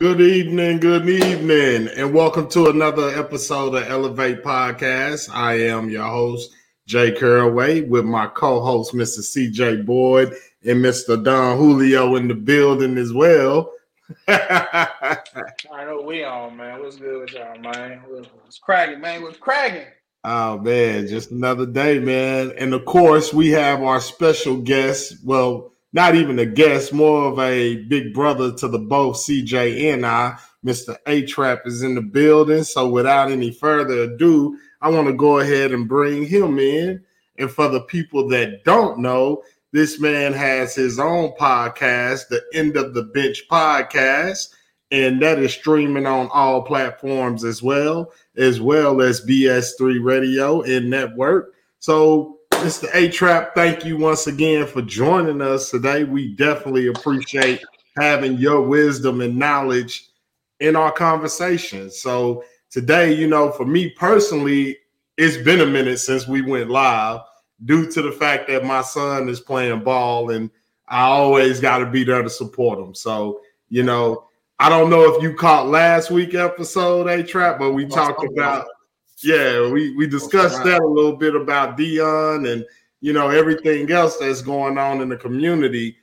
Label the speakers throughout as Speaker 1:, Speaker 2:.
Speaker 1: Good evening, good evening, and welcome to another episode of Elevate Podcast. I am your host, Jay Caraway, with my co-host, Mr. CJ Boyd, and Mr. Don Julio in the building as well.
Speaker 2: I know we on, man. What's good with y'all, man? What's cracking, man? What's cracking?
Speaker 1: Oh man, just another day, man. And of course, we have our special guest. Well, not even a guest, more of a big brother to the both CJ and I. Mr. A Trap is in the building. So without any further ado, I want to go ahead and bring him in. And for the people that don't know, this man has his own podcast, the End of the Bench podcast, and that is streaming on all platforms as well, as well as BS3 Radio and network. So Mr. A Trap, thank you once again for joining us today. We definitely appreciate having your wisdom and knowledge in our conversation. So, today, you know, for me personally, it's been a minute since we went live due to the fact that my son is playing ball and I always got to be there to support him. So, you know, I don't know if you caught last week episode, A Trap, but we talked about yeah, we we discussed that a little bit about Deion and you know everything else that's going on in the community.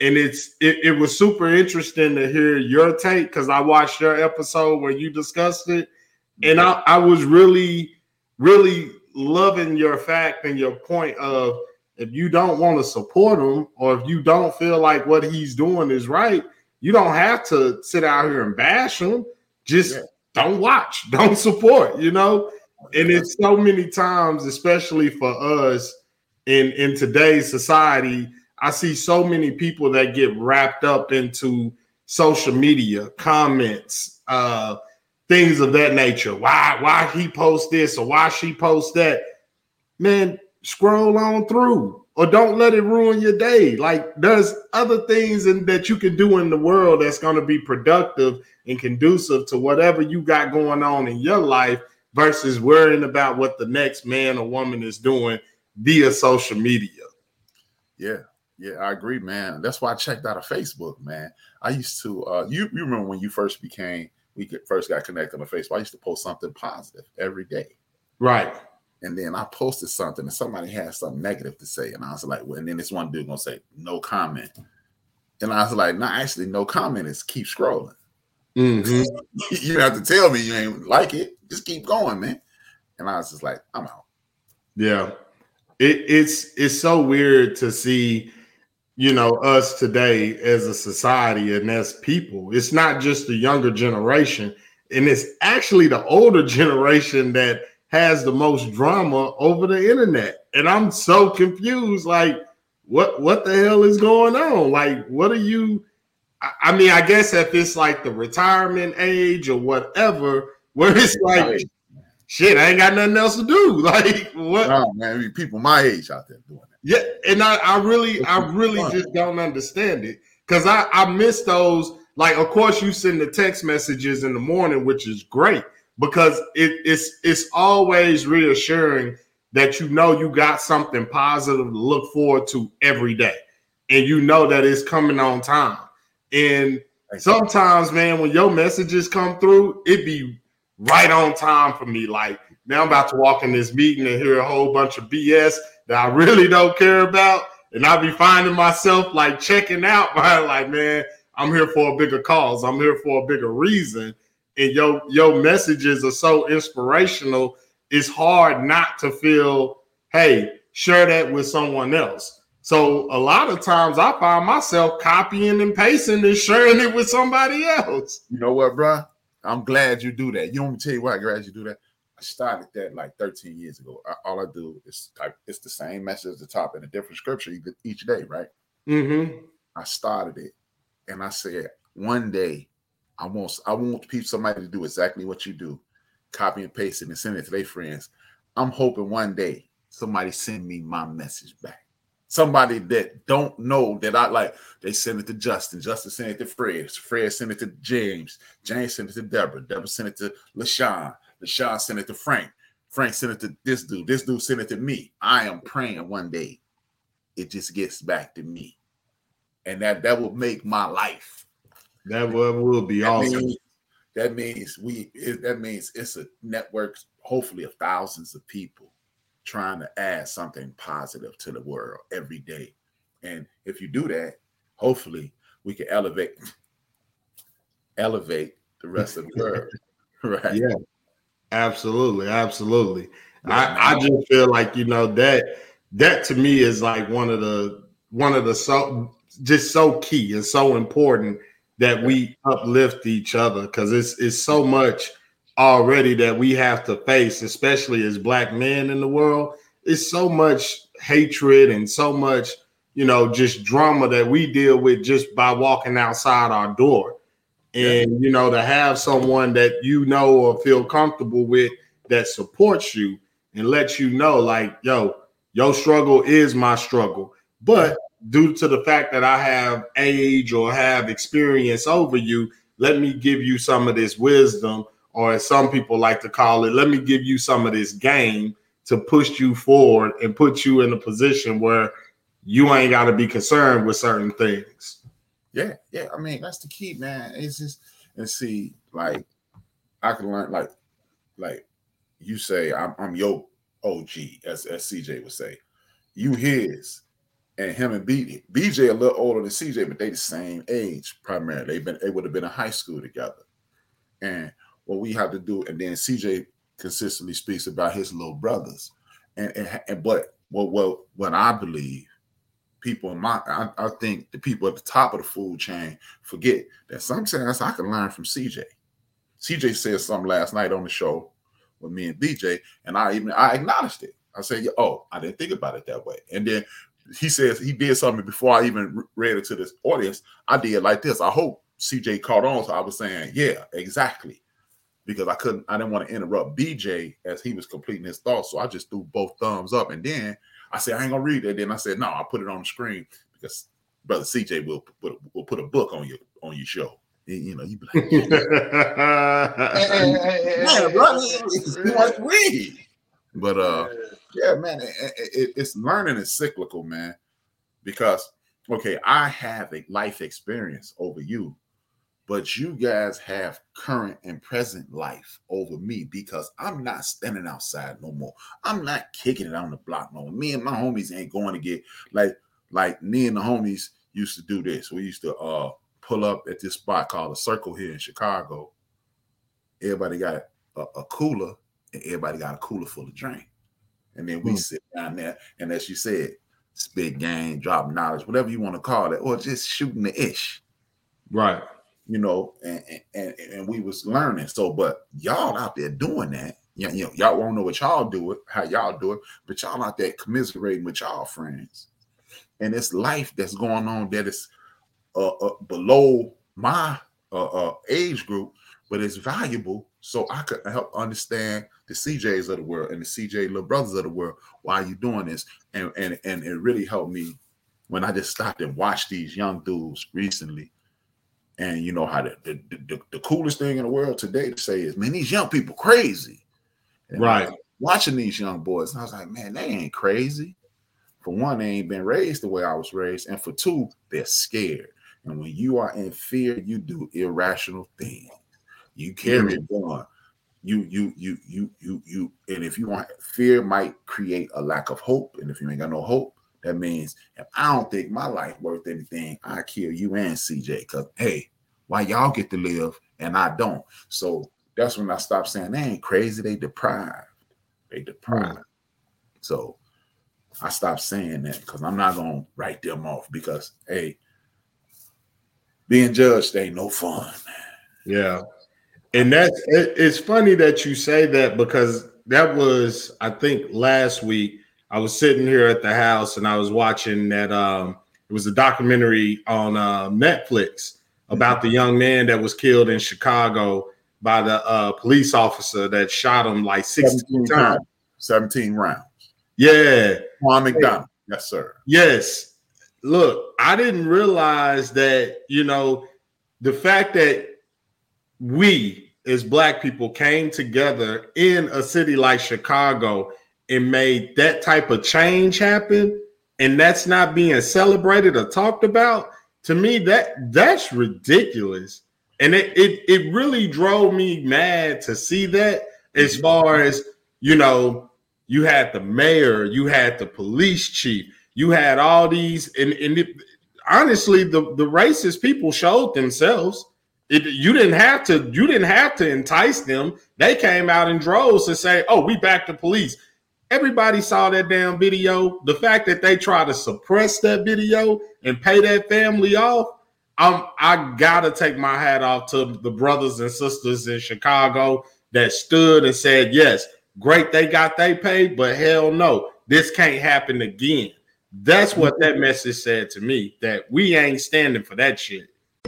Speaker 1: And it's it, it was super interesting to hear your take because I watched your episode where you discussed it, and I, I was really, really loving your fact and your point of if you don't want to support him or if you don't feel like what he's doing is right, you don't have to sit out here and bash him. Just yeah. don't watch, don't support, you know and it's so many times, especially for us in in today's society, I see so many people that get wrapped up into social media comments, uh, things of that nature. Why why he post this or why she post that? Man, scroll on through or don't let it ruin your day. Like there's other things in, that you can do in the world that's going to be productive and conducive to whatever you got going on in your life versus worrying about what the next man or woman is doing via social media.
Speaker 3: Yeah, yeah, I agree, man. That's why I checked out of Facebook, man. I used to uh you, you remember when you first became we first got connected on Facebook. I used to post something positive every day.
Speaker 1: Right.
Speaker 3: And then I posted something and somebody had something negative to say. And I was like, well, and then this one dude gonna say, no comment. And I was like, no, actually, no comment is keep scrolling. Mm-hmm. you have to tell me you ain't like it. Just keep going, man. And I was just like, I'm out.
Speaker 1: Yeah. It, it's it's so weird to see, you know, us today as a society and as people. It's not just the younger generation, and it's actually the older generation that has the most drama over the internet. And I'm so confused. Like, what what the hell is going on? Like, what are you? I mean, I guess if it's like the retirement age or whatever, where it's like, shit, I ain't got nothing else to do. Like, what?
Speaker 3: No, man, people my age out there doing that.
Speaker 1: Yeah, and I, I really, I really fun. just don't understand it because I, I miss those. Like, of course, you send the text messages in the morning, which is great because it, it's it's always reassuring that you know you got something positive to look forward to every day, and you know that it's coming on time. And sometimes, man, when your messages come through, it be right on time for me. Like, Now I'm about to walk in this meeting and hear a whole bunch of BS that I really don't care about. And I'll be finding myself like checking out by like, man, I'm here for a bigger cause. I'm here for a bigger reason. And your your messages are so inspirational. It's hard not to feel, hey, share that with someone else. So a lot of times I find myself copying and pasting and sharing it with somebody else.
Speaker 3: You know what, bro? I'm glad you do that. You don't tell you why I'm glad you do that? I started that like 13 years ago. I, all I do is type. It's the same message at the top in a different scripture each day, right?
Speaker 1: Mm-hmm.
Speaker 3: I started it, and I said one day I want I want people somebody to do exactly what you do, copy and paste it and send it to their friends. I'm hoping one day somebody send me my message back. Somebody that don't know that I like, they send it to Justin. Justin sent it to Fred. Fred sent it to James. James sent it to Deborah. Deborah sent it to LaShawn. LaShawn sent it to Frank. Frank sent it to this dude. This dude sent it to me. I am praying one day it just gets back to me. And that that will make my life.
Speaker 1: That will, will be that awesome.
Speaker 3: Means, that means we it, that means it's a network, hopefully of thousands of people trying to add something positive to the world every day. And if you do that, hopefully we can elevate elevate the rest of the world. right.
Speaker 1: Yeah. Absolutely. Absolutely. Yeah, I, I just feel like, you know, that that to me is like one of the one of the so just so key and so important that we uplift each other because it's it's so much already that we have to face, especially as black men in the world. It's so much hatred and so much, you know, just drama that we deal with just by walking outside our door. And, you know, to have someone that you know or feel comfortable with that supports you and lets you know, like, yo, your struggle is my struggle. But due to the fact that I have age or have experience over you, let me give you some of this wisdom or as some people like to call it, let me give you some of this game to push you forward and put you in a position where you ain't got to be concerned with certain things.
Speaker 3: Yeah, yeah. I mean, that's the key, man. It's just and see, like I can learn, like, like you say, I'm, I'm your OG, as as CJ would say. You his, and him and BJ, BJ a little older than CJ, but they the same age primarily. They've been they would have been in high school together, and what we have to do. And then CJ consistently speaks about his little brothers. And, and, and but what what what I believe, people in my I, I think the people at the top of the food chain forget that sometimes I can learn from CJ. CJ said something last night on the show with me and BJ, and I even I acknowledged it. I said, "Oh, I didn't think about it that way." And then he says he did something before I even read it to this audience. I did like this. I hope CJ caught on. So I was saying, "Yeah, exactly." Because I couldn't, I didn't want to interrupt BJ as he was completing his thoughts. So I just threw both thumbs up. And then I said, I ain't gonna read it. Then I said, no, I'll put it on the screen because brother CJ will put will put a book on your on your show. You know, you be like, yeah, brother, you want to read. But uh, yeah, man, it, it, it's learning is cyclical, man. Because okay, I have a life experience over you, but you guys have current and present life over me because I'm not standing outside no more. I'm not kicking it on the block no more. Me and my homies ain't going to get like like me and the homies used to do this. We used to uh pull up at this spot called the Circle here in Chicago. Everybody got a, a cooler and everybody got a cooler full of drink. And then we hmm. sit down there and as you said, spit game, drop knowledge, whatever you want to call it, or just shooting the ish.
Speaker 1: Right
Speaker 3: you know, and, and and we was learning. So, but y'all out there doing that, you know, you y'all won't know what y'all do it, how y'all do it, but y'all out there commiserating with y'all friends, and it's life that's going on that is uh, uh, below my uh, uh, age group, but it's valuable. So I could help understand the CJs of the world and the CJ little brothers of the world why you doing this, and and and it really helped me when I just stopped and watched these young dudes recently and you know how the, the, the, the, coolest thing in the world today to say is, man, these young people crazy. And
Speaker 1: right.
Speaker 3: Watching these young boys, and I was like, man, they ain't crazy. For one, they ain't been raised the way I was raised, and for two, they're scared. And when you are in fear, you do irrational things. You carry mm-hmm. gun. you you you you you you and if you want fear might create a lack of hope and if you ain't got no hope that means if i don't think my life worth anything i kill you and cj because hey why y'all get to live and i don't? So that's when i stopped saying they ain't crazy they deprived. They deprived. Mm. so i stopped saying that because i'm not gonna write them off because hey being judged ain't no fun.
Speaker 1: Yeah. And that's it's funny that you say that because that was I think last week I was sitting here at the house and I was watching that um it was a documentary on uh, Netflix about mm-hmm. the young man that was killed in Chicago by the uh, police officer that shot him like 16 times.
Speaker 3: 17 rounds.
Speaker 1: Yeah.
Speaker 3: Juan McDonald. Yes, sir.
Speaker 1: Yes. Look, I didn't realize that, you know, the fact that we as black people came together in a city like Chicago and made that type of change happen and that's not being celebrated or talked about to me that that's ridiculous and it it, it really drove me mad to see that as mm-hmm. far as you know you had the mayor you had the police chief you had all these and, and it, honestly the the racist people showed themselves it, you didn't have to. You didn't have to entice them. They came out in droves to say, "Oh, we back the police." Everybody saw that damn video. The fact that they try to suppress that video and pay that family off, I'm I gotta take my hat off to the brothers and sisters in Chicago that stood and said, "Yes, great, they got they paid, but hell no, this can't happen again." That's what that message said to me. That we ain't standing for that shit.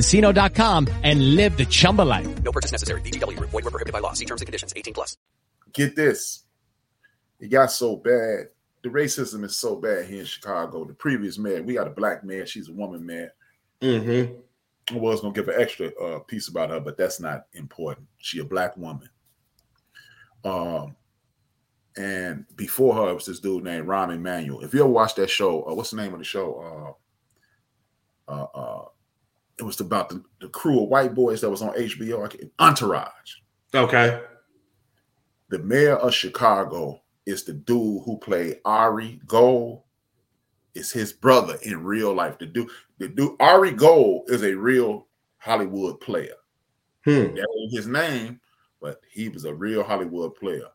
Speaker 4: ChumbaCasino.com and live the Chumba life.
Speaker 5: No purchase necessary. VGW. Void were prohibited by law. See terms and conditions. 18 plus.
Speaker 3: Get this. It got so bad. The racism is so bad here in Chicago. The previous mayor, we got a black mayor. She's a woman mayor.
Speaker 1: Mm-hmm.
Speaker 3: I was gonna give an extra uh, piece about her, but that's not important. She a black woman. Um, and before her it was this dude named Rahm Emanuel. If you ever watched that show, uh, what's the name of the show? Uh, uh, uh, it was about the, the crew of white boys that was on HBO. Entourage.
Speaker 1: Okay.
Speaker 3: The mayor of Chicago is the dude who played Ari Gold. Is his brother in real life. The dude, the dude Ari Gold is a real Hollywood player.
Speaker 1: Hmm.
Speaker 3: That was his name, but he was a real Hollywood player.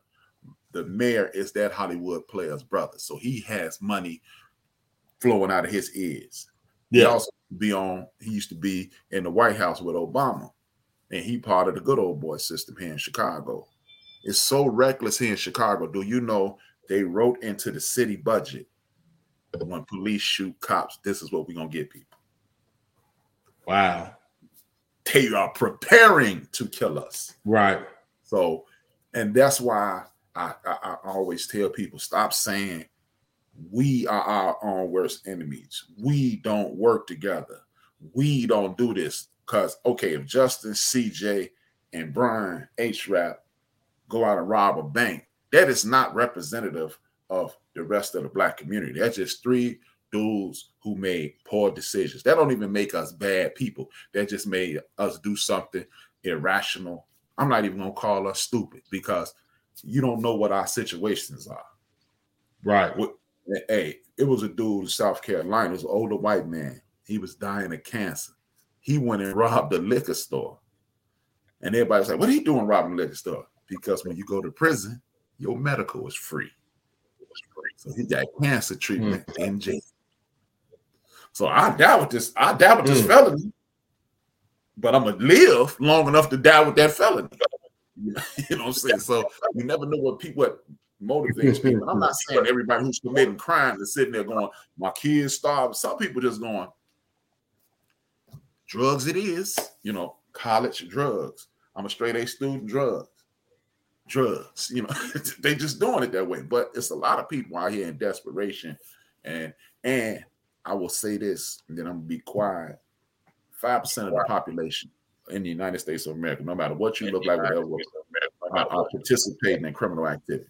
Speaker 3: The mayor is that Hollywood player's brother, so he has money flowing out of his ears.
Speaker 1: Yeah.
Speaker 3: He also be on. He used to be in the White House with Obama, and he part of the good old boy system here in Chicago. It's so reckless here in Chicago. Do you know they wrote into the city budget when police shoot cops? This is what we're gonna get people.
Speaker 1: Wow.
Speaker 3: They are preparing to kill us.
Speaker 1: Right.
Speaker 3: So, and that's why I, I, I always tell people stop saying we are our own worst enemies. We don't work together. We don't do this. Because, okay, if Justin, CJ, and Brian H. Rap go out and rob a bank, that is not representative of the rest of the black community. That's just three dudes who made poor decisions. That don't even make us bad people. That just made us do something irrational. I'm not even gonna call us stupid because you don't know what our situations are.
Speaker 1: Right.
Speaker 3: Hey, it was a dude in South Carolina, it was an older white man. He was dying of cancer. He went and robbed a liquor store. And everybody's like, what are you doing robbing a liquor store? Because when you go to prison, your medical is free. So he got cancer treatment mm. in jail. So I die with this. I die with this mm. felony, but I'm gonna live long enough to die with that felony. you know what I'm saying? So you never know what people what motivates people. I'm not saying everybody who's committing crimes is sitting there going, "My kids starved." Some people just going, "Drugs, it is." You know, college drugs. I'm a straight A student. Drugs, drugs. You know, they just doing it that way. But it's a lot of people out here in desperation, and and I will say this, and then I'm gonna be quiet. Five percent of the population in the United States of America, no matter what you look like, whatever, are, are uh, participating in criminal activities.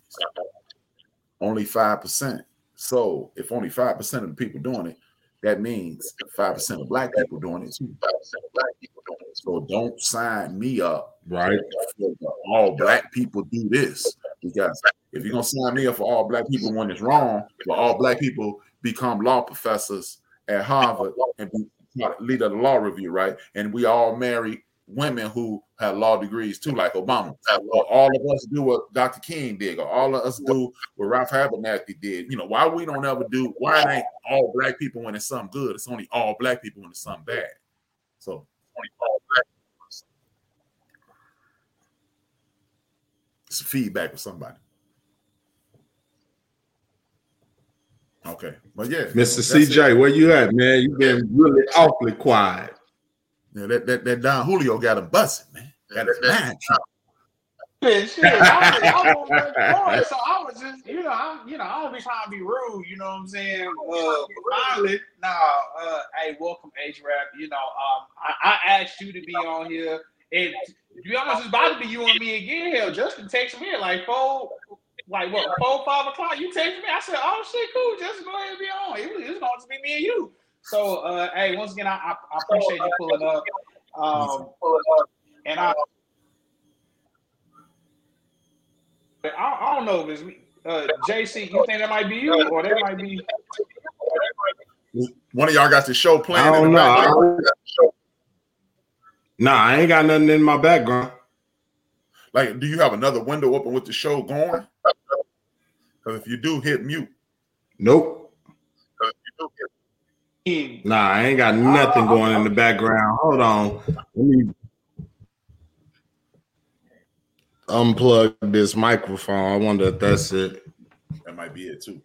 Speaker 3: Only five percent. So if only five percent of the people doing it, that means five percent of black people doing it too. So don't sign me up,
Speaker 1: right?
Speaker 3: All black people do this because if you're gonna sign me up for all black people when it's wrong, but all black people become law professors at Harvard and be lead of the law review, right? And we all marry women who have law degrees too, like Obama. All of us do what Dr. King did, or all of us do what Ralph Abernathy did. You know, why we don't ever do why it ain't all black people when it's something good. It's only all black people when it's something bad. So only all black It's feedback with somebody. Okay, but yeah,
Speaker 1: Mr. CJ, it. where you at, man? You've been really awfully quiet.
Speaker 3: Yeah, that that, that Don Julio got him busting, man. Got his mind.
Speaker 2: Shit, I, I was so I was just, you know, I'm, you know, I don't be trying to be rude, you know what I'm saying? Uh, finally, nah, uh, hey, welcome, H Rap. You know, um, I, I, asked you to be on here, and to be honest, it's about to be you and me again. Hell, Justin texted me at like four, like what, four, five o'clock. You texted me. I said, oh shit, cool. Just go ahead and be on. It was, it was going to be me and you. So, uh, hey, once again, I, I, I appreciate you pulling up. Um, and I, I, I don't know if it's uh, JC. You think that might be you, or that might be
Speaker 3: one of y'all got the show playing?
Speaker 1: I don't know. Nah, I ain't got nothing in my background.
Speaker 3: Like, do you have another window open with the show going? Because if you do, hit mute.
Speaker 1: Nope. Nah, I ain't got nothing going in the background. Hold on. Let me unplug this microphone. I wonder if that's it.
Speaker 3: That might be it too.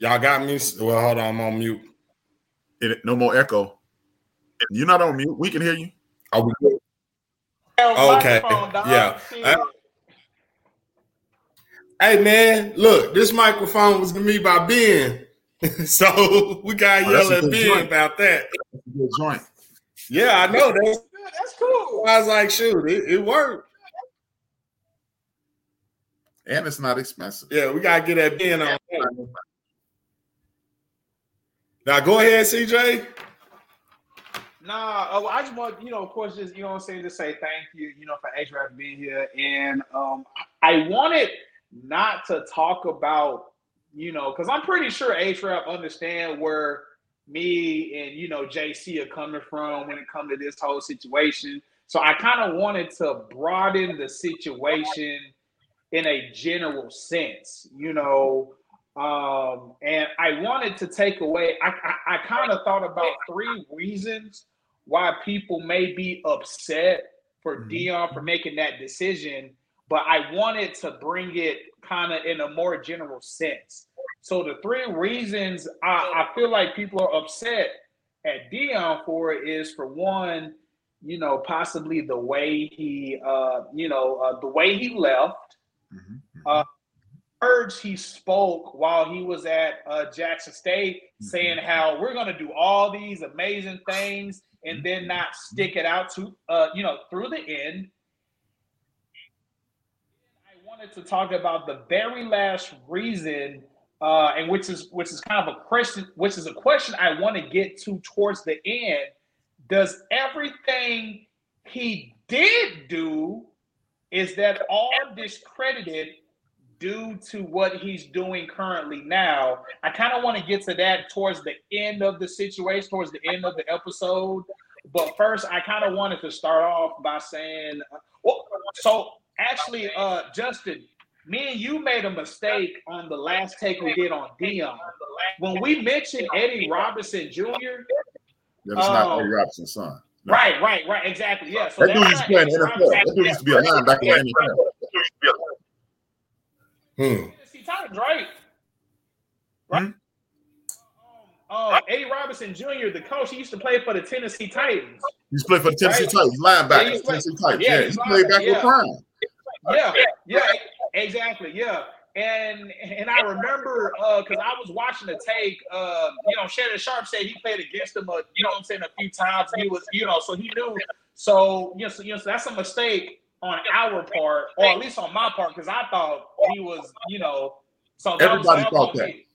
Speaker 1: Y'all got me? Well, hold on. I'm on mute.
Speaker 3: It, no more echo. You're not on mute. We can hear you.
Speaker 1: Are we good? Okay. Yeah. hey man, look, this microphone was to me by Ben. so we got to oh, yell at Ben joint. about that.
Speaker 3: good joint.
Speaker 1: Yeah, I know
Speaker 2: that's that's cool.
Speaker 1: I was like, shoot, it, it worked.
Speaker 3: And it's not expensive.
Speaker 1: Yeah, we gotta get that Ben on. Now go ahead, CJ.
Speaker 2: Nah, oh, I just want you know, of course, just you know, what I'm saying, to say thank you, you know, for HRF being here, and um, I wanted not to talk about you know, because I'm pretty sure A-Trap understand where me and you know JC are coming from when it comes to this whole situation. So I kind of wanted to broaden the situation in a general sense, you know. Um, and I wanted to take away, I, I, I kind of thought about three reasons why people may be upset for mm-hmm. Deion for making that decision, but I wanted to bring it kind of in a more general sense. So the three reasons I, I feel like people are upset at Deion for it is for one, you know, possibly the way he, uh, you know, uh, the way he left, mm-hmm. mm-hmm. uh, words he spoke while he was at uh, Jackson State, mm-hmm. saying how we're going to do all these amazing things and mm-hmm. then not stick it out to, uh, you know, through the end wanted to talk about the very last reason, uh, and which is which is kind of a question, which is a question I want to get to towards the end. Does everything he did do is that all discredited due to what he's doing currently now? I kind of want to get to that towards the end of the situation, towards the end of the episode. But first, I kind of wanted to start off by saying, well, so actually, uh, Justin, me and you made a mistake on the last take we did on Deion. When we mentioned Eddie Robinson Jr.,
Speaker 3: That is not. Eddie Robinson's son. No.
Speaker 2: right, right, right, exactly, yeah. So
Speaker 3: That dude used to
Speaker 2: not
Speaker 3: play in the NFL.
Speaker 2: Robinson.
Speaker 3: That dude used to be a linebacker in the NFL.
Speaker 1: Hmm.
Speaker 2: Tennessee Titans, right? Right. Um, Eddie Robinson Jr., the coach, he used to play for the Tennessee Titans.
Speaker 3: He used to play for the Tennessee
Speaker 2: Right.
Speaker 3: Titans,
Speaker 2: Yeah,
Speaker 3: linebacker,
Speaker 2: he played-
Speaker 3: Tennessee Titans.
Speaker 2: yeah,
Speaker 3: Yeah,
Speaker 2: he's
Speaker 3: he played back
Speaker 2: linebacker,
Speaker 3: with Prime.
Speaker 2: Yeah, yeah, exactly, yeah. And and I remember uh because I was watching the take. Uh, you know, Shannon Sharpe said he played against him. Uh, you know, what I'm saying a few times. He was, you know, so he knew. So you know, so, you know, so that's a mistake on our part, or at least on my part, because I thought he was, you know, so that was-
Speaker 3: Everybody thought that.
Speaker 2: me.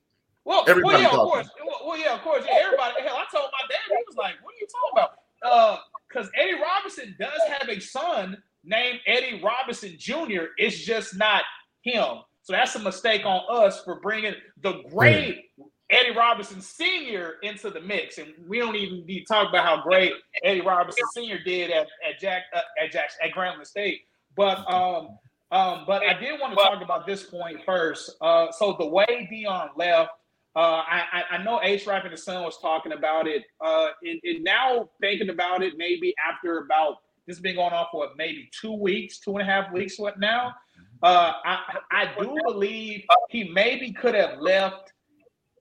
Speaker 2: Well, well, yeah, of course. Well, well, yeah, of course. Yeah, everybody. Hell, I told my dad. He was like, "What are you talking about?" Uh, because Eddie Robinson does have a son named Eddie Robinson Jr. It's just not him. So that's a mistake on us for bringing the great Eddie Robinson Sr. into the mix, and we don't even need to talk about how great Eddie Robinson Sr. did at at Jack uh, at Jack at Grambling State. But um, um, but I did want to talk about this point first. Uh, so the way Deion left. Uh, I, I- I know H Rap and the Sun was talking about it. Uh, and, and now thinking about it, maybe after about this has been going on for maybe two weeks, two and a half weeks. What now? Uh, I I do believe he maybe could have left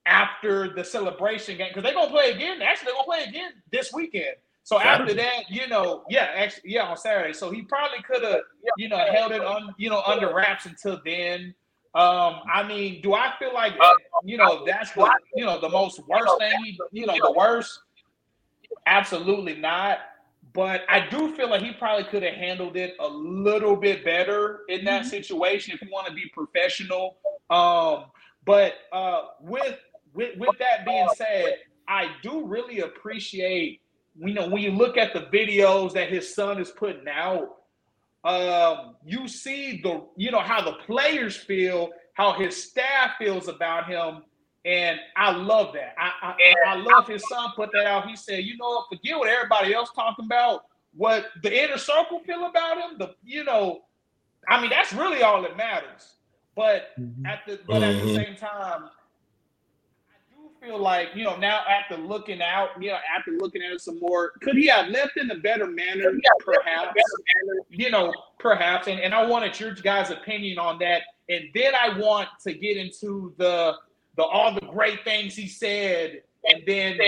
Speaker 2: after the celebration game because they're gonna play again. Actually, they're gonna play again this weekend. So after that, you know, yeah, actually, yeah, on Saturday. So he probably could have, you know, held it on, you know, under wraps until then. Um, I mean, do I feel like you know that's the you know the most worst thing you know the worst? Absolutely not. But I do feel like he probably could have handled it a little bit better in that situation if you want to be professional. Um, but uh, with with with that being said, I do really appreciate you know when you look at the videos that his son is putting out um, you see the you know how the players feel, how his staff feels about him, and I love that. I I, I love his son put that out. He said, you know, what, forget what everybody else talking about. What the inner circle feel about him, the you know, I mean that's really all that matters. But at the but at the
Speaker 1: Mhm.
Speaker 2: same time, I do feel like you know now after looking out, you know, after looking at it some more, could he have left in a better manner? Perhaps, you know, perhaps. And, and I wanted your guys' opinion on that, and then I want to get into the the all the great things he said, and then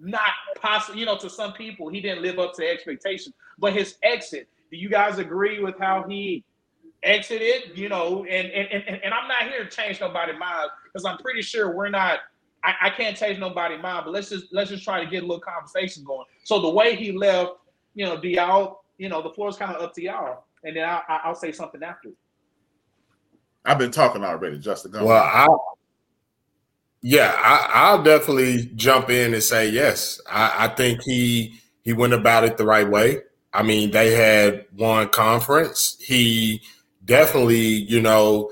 Speaker 2: not possible. You know, to some people he didn't live up to expectations, but his exit. Do you guys agree with how he? exited, you know, and and, and, and I'm not here to change nobody's mind because I'm pretty sure we're not. I, I can't change nobody's mind, but let's just let's just try to get a little conversation going. So the way he left, you know, do y'all, you know, the floor is kind of up to y'all, and then I'll, I'll say something after.
Speaker 3: I've been talking already, Justin. Go
Speaker 1: Well. I, yeah, I, I'll definitely jump in and say yes. I, I think he he went about it the right way. I mean, they had one conference. He definitely, you know,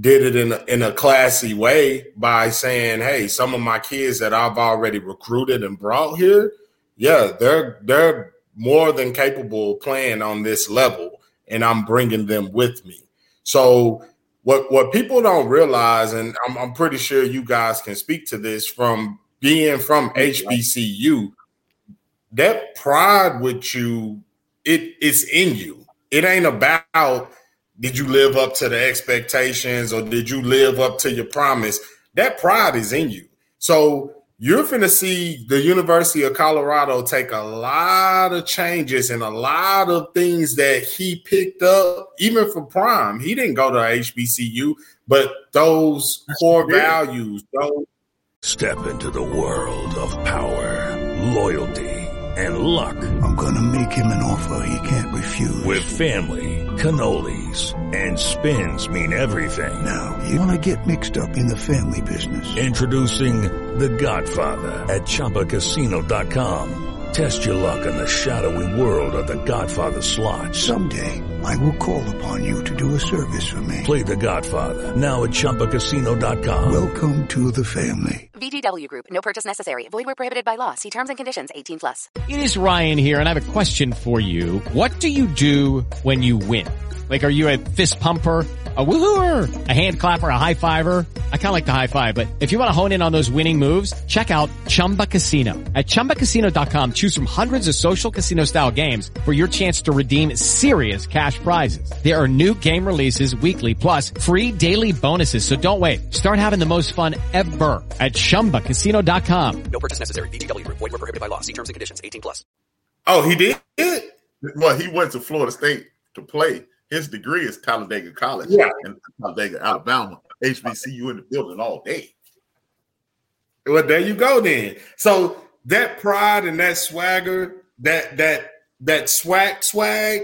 Speaker 1: did it in a, in a classy way by saying, "Hey, some of my kids that I've already recruited and brought here, yeah, they're they're more than capable of playing on this level, and I'm bringing them with me." So what what people don't realize, and I'm, I'm pretty sure you guys can speak to this from being from HBCU, that pride with you, it it's in you. It ain't about did you live up to the expectations or did you live up to your promise. That pride is in you. So you're going to see the University of Colorado take a lot of changes and a lot of things that he picked up, even for Prime. He didn't go to HBCU, but those core values, those
Speaker 6: Step into the world of power, loyalty, and luck.
Speaker 7: I'm gonna make him an offer he can't refuse.
Speaker 6: With family, cannolis, and spins mean everything.
Speaker 7: now, you wanna get mixed up in the family business.
Speaker 6: Introducing The Godfather at ChumbaCasino.com. Test your luck in the shadowy world of The Godfather slot.
Speaker 7: Someday, I will call upon you to do a service for me.
Speaker 6: Play The Godfather now at ChumbaCasino.com.
Speaker 7: Welcome to the family.
Speaker 8: VGW Group. No purchase necessary. Void where prohibited by law. See terms and conditions. 18 plus.
Speaker 4: It is Ryan here, and I have a question for you. What do you do when you win? Like, are you a fist pumper, a woohooer, a hand clapper, a high fiver? I kind of like the high five, but if you want to hone in on those winning moves, check out Chumba Casino. At ChumbaCasino.com, choose from hundreds of social casino style games for your chance to redeem serious cash prizes. There are new game releases weekly, plus free daily bonuses. So don't wait. Start having the most fun ever at ChumbaCasino.com.
Speaker 5: No purchase necessary. VGW Group. Void were prohibited by law. See terms and conditions. 18 plus.
Speaker 1: Oh, he did.
Speaker 3: Well, he went to Florida State to play. His degree is Talladega College
Speaker 1: Yeah.
Speaker 3: in Talladega, Alabama. HBCU in the building all day.
Speaker 1: Well, there you go then. So that pride and that swagger, that that that swag swag,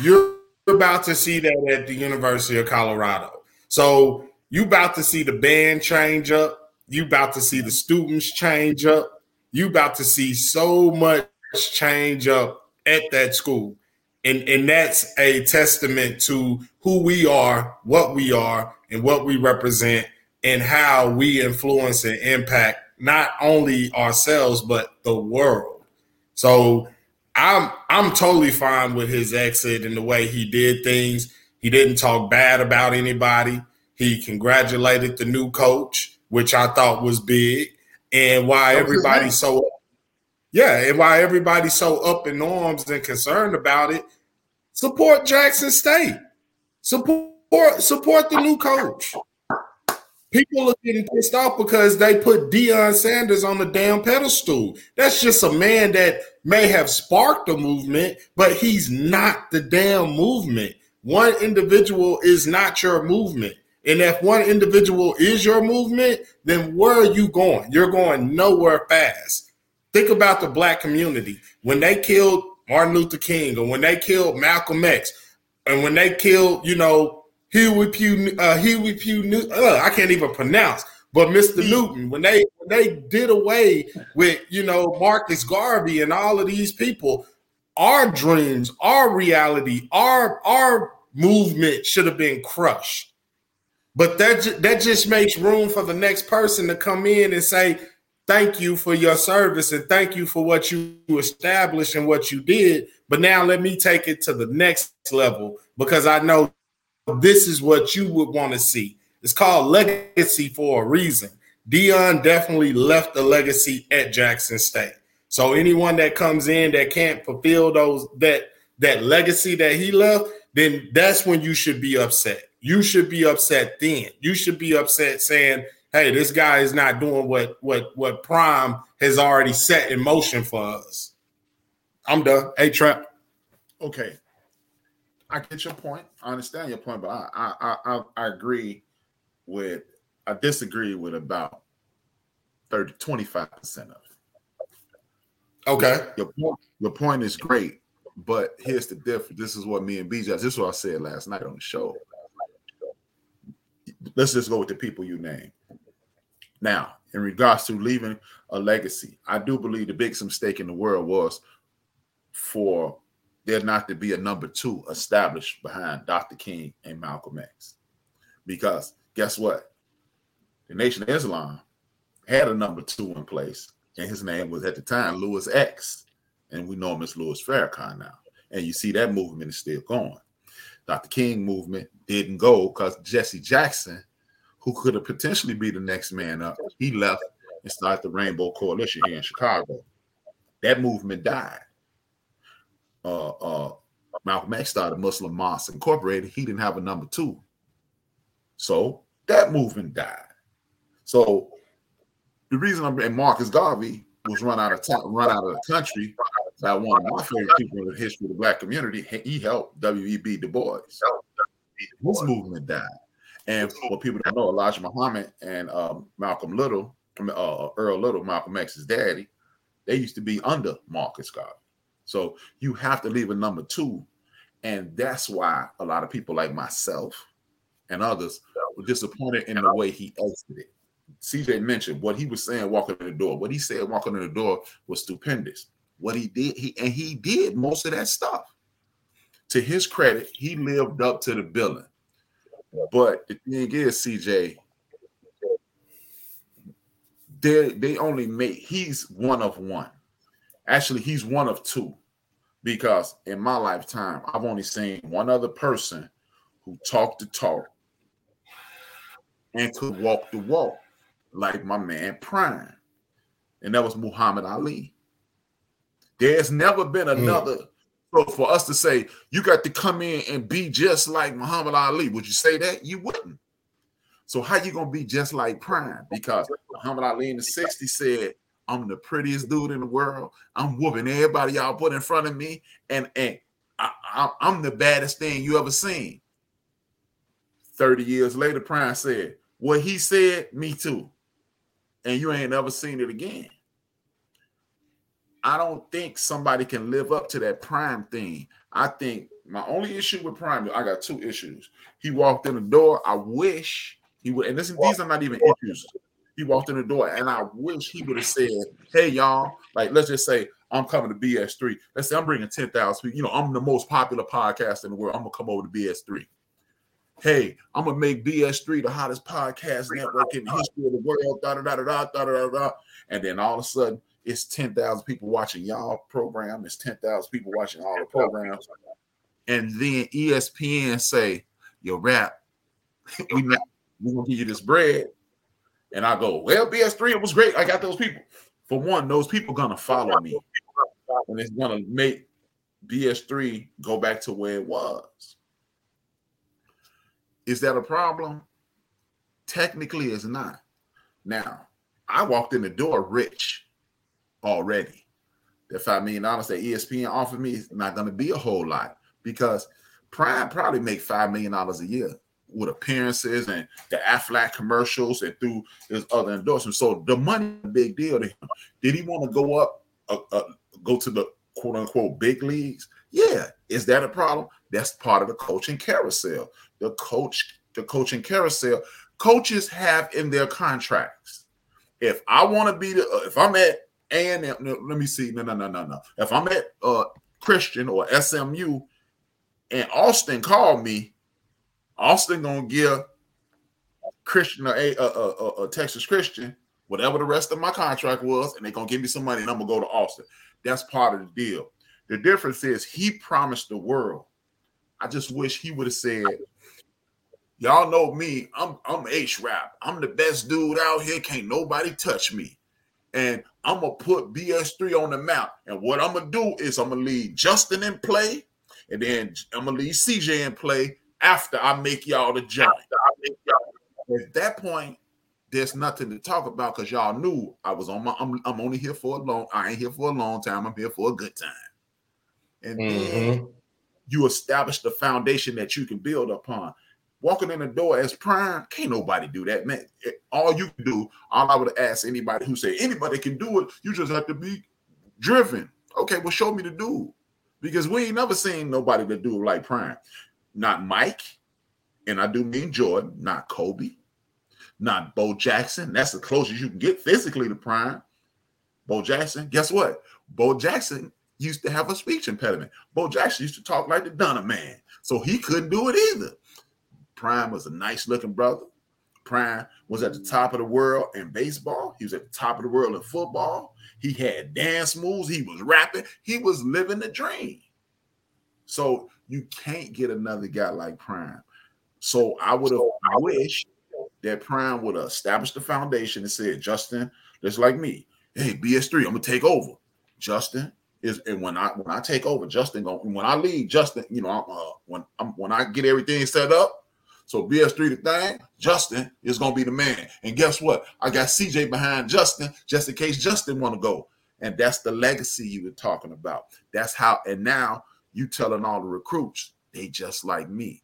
Speaker 1: you're about to see that at the University of Colorado. So you about to see the band change up. You about to see the students change up. You about to see so much change up at that school. And, and that's a testament to who we are, what we are, and what we represent, and how we influence and impact not only ourselves but the world. So I'm I'm totally fine with his exit and the way he did things. He didn't talk bad about anybody. He congratulated the new coach, which I thought was big. And why
Speaker 3: That was his
Speaker 1: everybody's so yeah, and why everybody's so up in arms and concerned about it, support Jackson State. Support support the new coach. People are getting pissed off because they put Deion Sanders on the damn pedestal. That's just a man that may have sparked a movement, but he's not the damn movement. One individual is not your movement. And if one individual is your movement, then where are you going? You're going nowhere fast. Think about the black community. When they killed Martin Luther King or when they killed Malcolm X and when they killed, you know, Huey Pugh, uh, Huey Pugh, uh, I can't even pronounce, but Mr. Newton, when they when they did away with, you know, Marcus Garvey and all of these people, our dreams, our reality, our our movement should have been crushed. But that ju- that just makes room for the next person to come in and say, "Thank you for your service and thank you for what you established and what you did." But now let me take it to the next level because I know this is what you would want to see. It's called legacy for a reason. Deion definitely left a legacy at Jackson State. So anyone that comes in that can't fulfill those that that legacy that he left, then that's when you should be upset. You should be upset then. You should be upset saying, "Hey, this guy is not doing what what what Prime has already set in motion for us." I'm done. Hey, Trap.
Speaker 3: Okay. I get your point. I understand your point, but I I I, I, agree with I disagree with about 30 25% of it.
Speaker 1: Okay.
Speaker 3: Your point, your point is great, but here's the difference. This is what me and BJ, this is what I said last night on the show. Let's just go with the people you name. Now, in regards to leaving a legacy, I do believe the biggest mistake in the world was for there not to be a number two established behind Dr. King and Malcolm X. Because guess what? The Nation of Islam had a number two in place, and his name was at the time Louis X, and we know him as Louis Farrakhan now. And you see that movement is still going. Dr. King movement didn't go because Jesse Jackson, who could have potentially be the next man up, he left and started the Rainbow Coalition here in Chicago. That movement died. Uh, uh, Malcolm X started Muslim Mosque Incorporated. He didn't have a number two. So that movement died. So the reason I'm and Marcus Garvey was run out of time, run out of the country by one of my favorite people in the history of the black community. He- He helped W.E.B. Du Bois. His movement died. And for people that know, Elijah Muhammad and um, Malcolm Little, uh, Earl Little, Malcolm X's daddy, they used to be under Marcus Garvey. So you have to leave a number two. And that's why a lot of people like myself and others were disappointed in the way he exited. CJ mentioned what he was saying walking in the door. What he said walking in the door was stupendous. What he did, he and he did most of that stuff. To his credit, he lived up to the billing. But the thing is, CJ, they they only make he's one of one. Actually, he's one of two because in my lifetime, I've only seen one other person who talked the talk and could walk the walk, like my man Prime, and that was Muhammad Ali. There's never been another. Mm. So for us to say you got to come in and be just like Muhammad Ali, would you say that? You wouldn't. So how you gonna be just like Prime? Because Muhammad Ali in the 60s said, I'm the prettiest dude in the world. I'm whooping everybody y'all put in front of me, and and I, am the baddest thing you ever seen. 30 years later, Prime said, What he said, me too. And you ain't ever seen it again. I don't think somebody can live up to that prime thing. I think my only issue with Prime, I got two issues. He walked in the door. I wish he would, and this, these are not even issues. He walked in the door, and I wish he would have said, "Hey, y'all, like let's just say I'm coming to BS3. Let's say I'm bringing 10,000 people. You know, I'm the most popular podcast in the world. I'm gonna come over to BS3. Hey, I'm gonna make BS3 the hottest podcast network in the history of the world. Da da da da da da da. And then all of a sudden, it's 10,000 people watching y'all program. It's 10,000 people watching all the programs. And then ESPN say, "Your rap, we not, we gonna give you this bread." And I go, "Well, BS3, it was great. I got those people." For one, those people gonna follow me, and it's gonna make BS3 go back to where it was. Is that a problem? Technically, it's not. Now, I walked in the door rich already. That five million dollars that ESPN offered me is not to be a whole lot because Prime probably make five million dollars a year with appearances and the Aflac commercials and through his other endorsements. So the money, big deal to him. Did he want to go up, uh, uh, go to the quote unquote big leagues? Yeah. Is that a problem? That's part of the coaching carousel. The coach, the coaching carousel, coaches have in their contracts. If I want to be the, uh, if I'm at A and no, let me see. No, no, no, no, no. If I'm at uh, Christian or SMU and Austin called me, Austin gonna give Christian a, a, a, a, Texas Christian whatever the rest of my contract was, and they're gonna give me some money, and I'm gonna go to Austin. That's part of the deal. The difference is he promised the world. I just wish he would have said, Y'all know me, I'm I'm H rap. I'm the best dude out here. Can't nobody touch me and I'm gonna put BS3 on the map. And what I'm gonna do is I'm gonna leave Justin in play, and then I'm gonna leave CJ in play after I make y'all the giant. At that point, there's nothing to talk about because y'all knew I was on my. I'm, I'm only here for a long. I ain't here for a long time. I'm here for a good time. And mm-hmm. then you establish the foundation that you can build upon walking in the door as prime, can't nobody do that, man. All you can do, all I would ask anybody who say anybody can do it, you just have to be driven. Okay, well, show me the dude. Because we ain't never seen nobody to do like Prime. Not Mike, and I do mean Jordan, not Kobe, not Bo Jackson. That's the closest you can get physically to Prime. Bo Jackson, guess what? Bo Jackson used to have a speech impediment. Bo Jackson used to talk like the man, so he couldn't do it either. Prime was a nice looking brother. Prime was at the top of the world in baseball. He was at the top of the world in football. He had dance moves. He was rapping. He was living the dream. So you can't get another guy like Prime. So I would have I wish that Prime would have established the foundation and said, Justin, just like me, hey, BS3, I'm gonna take over. Justin is and when I when I take over, Justin going when I leave, Justin, you know, uh, when I'm when I get everything set up, so BS3 the thing, Justin is gonna be the man. And guess what? I got CJ behind Justin just in case Justin want to go. And that's the legacy you were talking about. That's how, and now you telling all the recruits, they just like me.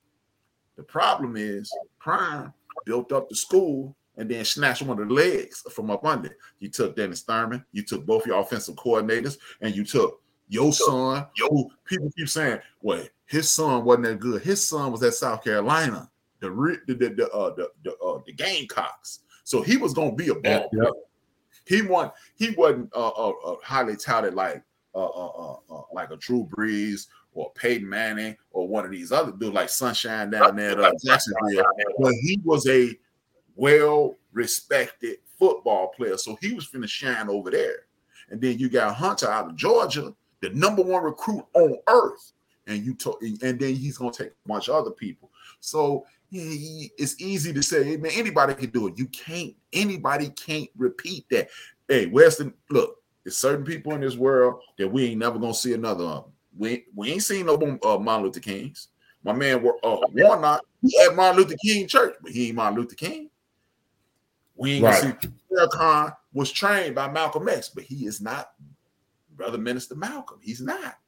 Speaker 3: The problem is Prime built up the school and then snatched one of the legs from up under. You took Dennis Thurman, you took both your offensive coordinators, and you took your son. Yo, people keep saying, well, his son wasn't that good. His son was at South Carolina the the the the, uh, the, the, uh, the Gamecocks. So he was gonna be a ball. Yeah, He won. He wasn't uh, uh, uh highly touted like uh, uh, like a Drew Brees or Peyton Manning or one of these other dudes like Sunshine down there at uh, Jacksonville. But he was a well respected football player, so he was finna shine over there. And then you got Hunter out of Georgia, the number one recruit on earth, and you told, and then he's gonna take a bunch of other people. So yeah, it's easy to say, hey, man, anybody can do it. You can't. Anybody can't repeat that. Hey, Weston, look, there's certain people in this world that we ain't never gonna see another of. We we ain't seen no uh, Martin Luther Kings. My man, uh, Warnock, he had Martin Luther King church, but he ain't Martin Luther King. We ain't right. gonna see Farrakhan was trained by Malcolm X, but he is not Brother Minister Malcolm. He's not.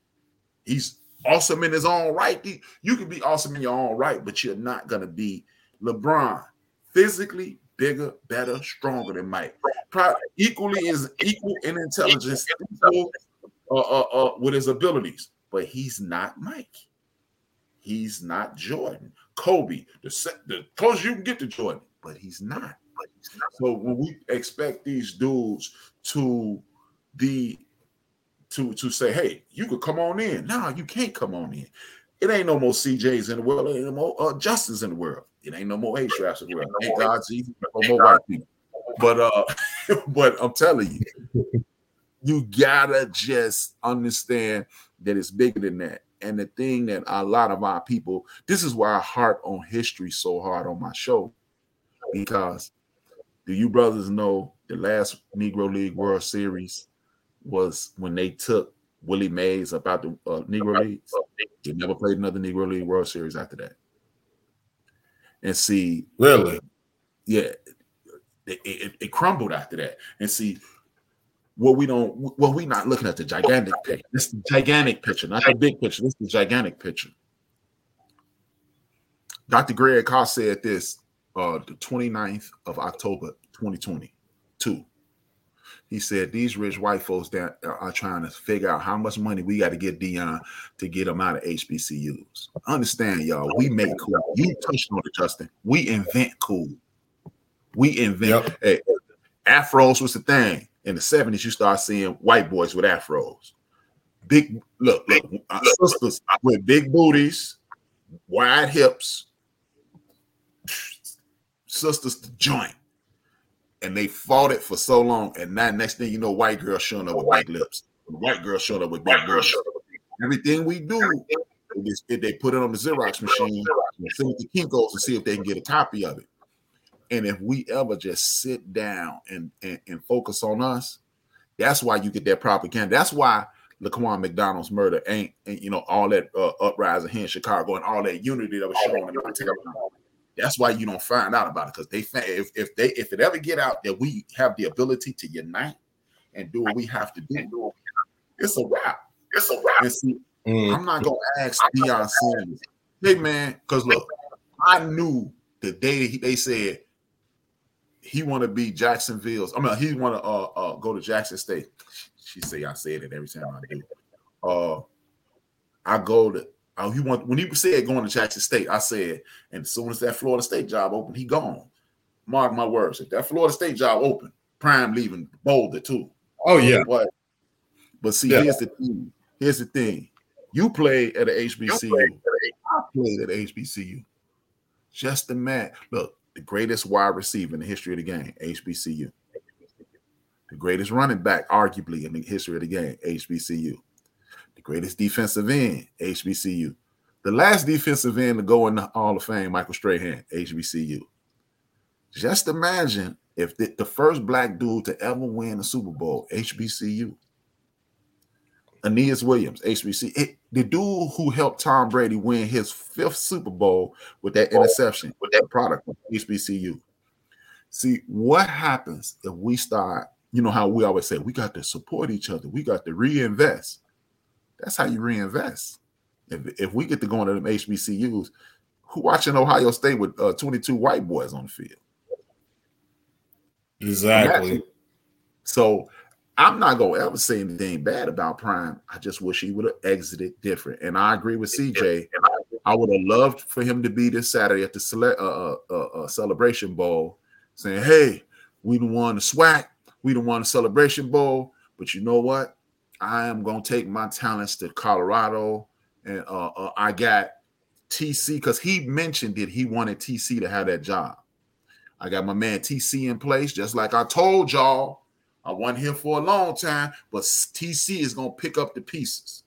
Speaker 3: He's awesome in his own right. You can be awesome in your own right, but you're not gonna be LeBron. Physically bigger, better, stronger than Mike. Probably equally is equal in intelligence, equal, uh, uh, uh, with his abilities, but he's not Mike. He's not Jordan. Kobe, the, the closest you can get to Jordan, but he's not. So when we expect these dudes to be to to say, hey, you could come on in. No, you can't come on in. It ain't no more CJs in the world. It ain't no uh, Justins in the world. It ain't no more H Raps in the world. God, Jesus, no more white people. But uh, but I'm telling you, you gotta just understand that it's bigger than that. And the thing that a lot of our people, this is why I harp on history so hard on my show, because do you brothers know the last Negro League World Series was when they took Willie Mays about the uh, Negro Leagues? He never played another Negro League World Series after that. And see,
Speaker 1: really,
Speaker 3: yeah, it, it, it crumbled after that. And see, what we don't, well, we're not looking at the gigantic picture. This the gigantic picture, not the big picture. This is the gigantic picture. Dr. Greg Carr said this uh, the 29th of October 2022. He said these rich white folks that are trying to figure out how much money we got to get Deion to get them out of HBCUs. Understand, y'all, we make cool. You touched on it, Justin. We invent cool. We invent yep. hey, afros was the thing. In the 70s, you start seeing white boys with afros. Big look, look, uh, sisters with big booties, wide hips, sisters to joint. And they fought it for so long. And now next thing you know, white girl showing up with big lips. White girl showing up with big girls. Everything we do, they put it on the Xerox machine and send it to Kinko's and see if they can get a copy of it. And if we ever just sit down and, and, and focus on us, that's why you get that propaganda. That's why Laquan McDonald's murder ain't, ain't you know all that uh, uprising here in Chicago and all that unity that was shown in that's why you don't find out about it because they if, if they if it ever get out that we have the ability to unite and do what we have to do, it's a wrap. It's a wrap. See, mm. I'm not gonna ask Deion Sanders, hey man, because look, I knew the day they said he want to be Jacksonville's. I mean, he want to uh, uh, go to Jackson State. She say I said it every time I do. Uh, I go to Oh, he want when he said going to Jackson State, I said, and as soon as that Florida State job opened, he gone. Mark my words. If that Florida State job open, Prime leaving Boulder too.
Speaker 1: Oh yeah.
Speaker 3: But but see, yeah. here's the thing. Here's the thing. You played at a HBCU. I played at a HBCU. Just the man. Look, the greatest wide receiver in the history of the game, HBCU. The greatest running back, arguably, in the history of the game, HBCU The greatest defensive end, HBCU. The last defensive end to go in the Hall of Fame, Michael Strahan, HBCU. Just imagine if the, the first black dude to ever win a Super Bowl, HBCU. Aeneas Williams, HBC. It, the dude who helped Tom Brady win his fifth Super Bowl with that interception, with that product, HBCU. See, what happens if we start, you know how we always say, we got to support each other, we got to reinvest. That's how you reinvest. If, if we get to going to them HBCUs, who watching Ohio State with uh, 22 white boys on the field?
Speaker 1: Exactly.
Speaker 3: So I'm not gonna ever say anything bad about Prime. I just wish he would have exited different. And I agree with CJ. I would have loved for him to be this Saturday at the cele- uh, uh, uh, celebration bowl, saying, "Hey, we don't want the SWAC, we don't want a celebration bowl." But you know what? I am gonna take my talents to Colorado, and uh, uh, I got TC because he mentioned it. He wanted TC to have that job. I got my man TC in place, just like I told y'all. I want him for a long time, but TC is gonna pick up the pieces.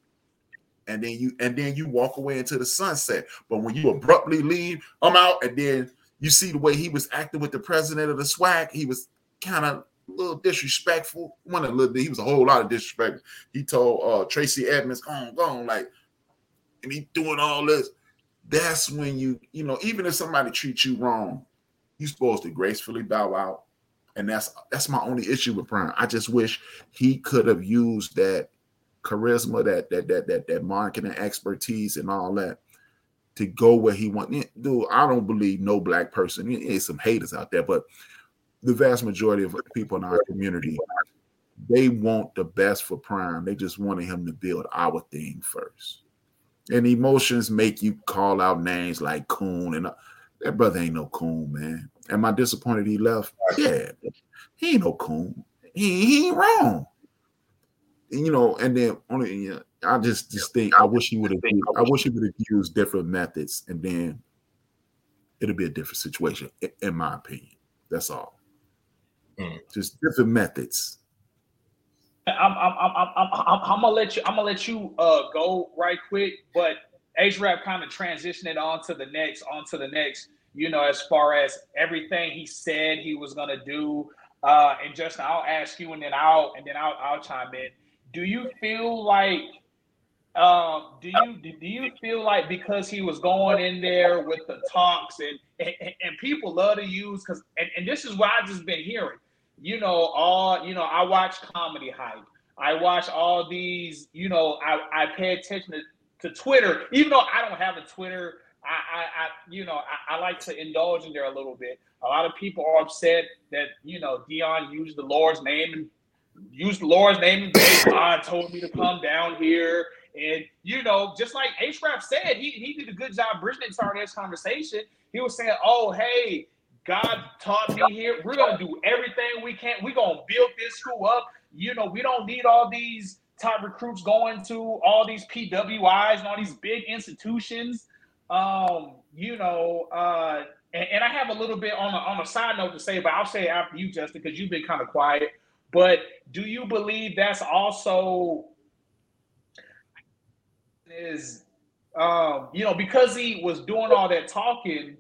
Speaker 3: And then you and then you walk away into the sunset. But when you abruptly leave, I'm out, and then you see the way he was acting with the president of the SWAC, he was kind of a little disrespectful. One a little he was a whole lot of disrespect. He told uh Tracy Edmonds, go on, go on, like, and he doing all this. That's when you, you know, even if somebody treats you wrong, you're supposed to gracefully bow out and that's that's my only issue with Prime. I just wish he could have used that charisma, that that that that that marketing expertise, and all that to go where he went. Dude, I don't believe no black person. There's some haters out there, but the vast majority of people in our community, they want the best for Prime. They just wanted him to build our thing first. And emotions make you call out names like Coon and that brother ain't no coon, man. Am I disappointed he left? Yeah, he ain't no coon. He, he ain't wrong. And, you know, and then only you know, I just just think I wish he would have I wish he would have used different methods, and then it'll be a different situation, in my opinion. That's all. Mm. Just different methods.
Speaker 2: I'm, I'm, I'm, I'm, I'm, I'm gonna let you. I'm gonna let you uh, go right quick, but H Rap kind of transitioned it on to the next, on to the next you know, as far as everything he said he was gonna do. Uh, and Justin, I'll ask you, and then I'll and then I'll I'll chime in. Do you feel like um, do you do you feel like because he was going in there with the talks and and, and people love to use because and, and this is what I've just been hearing. You know, all you know, I watch comedy hype. I watch all these, you know, I, I pay attention to, to Twitter, even though I don't have a Twitter I, I, I you know, I, I, like to indulge in there a little bit. A lot of people are upset that you know Deion used the Lord's name and used the Lord's name and God told me to come down here. And you know, just like H. Rap said, he, he did a good job bridging our next conversation. He was saying, "Oh, hey, God taught me here. We're gonna do everything we can. We're gonna build this school up. You know, we don't need all these top recruits going to all these PWIs and all these big institutions um, you know, uh, and, and, I have a little bit on a, on a side note to say, but I'll say after you, Justin, because you've been kind of quiet. But do you believe that's also is um, you know, because he was doing all that talking,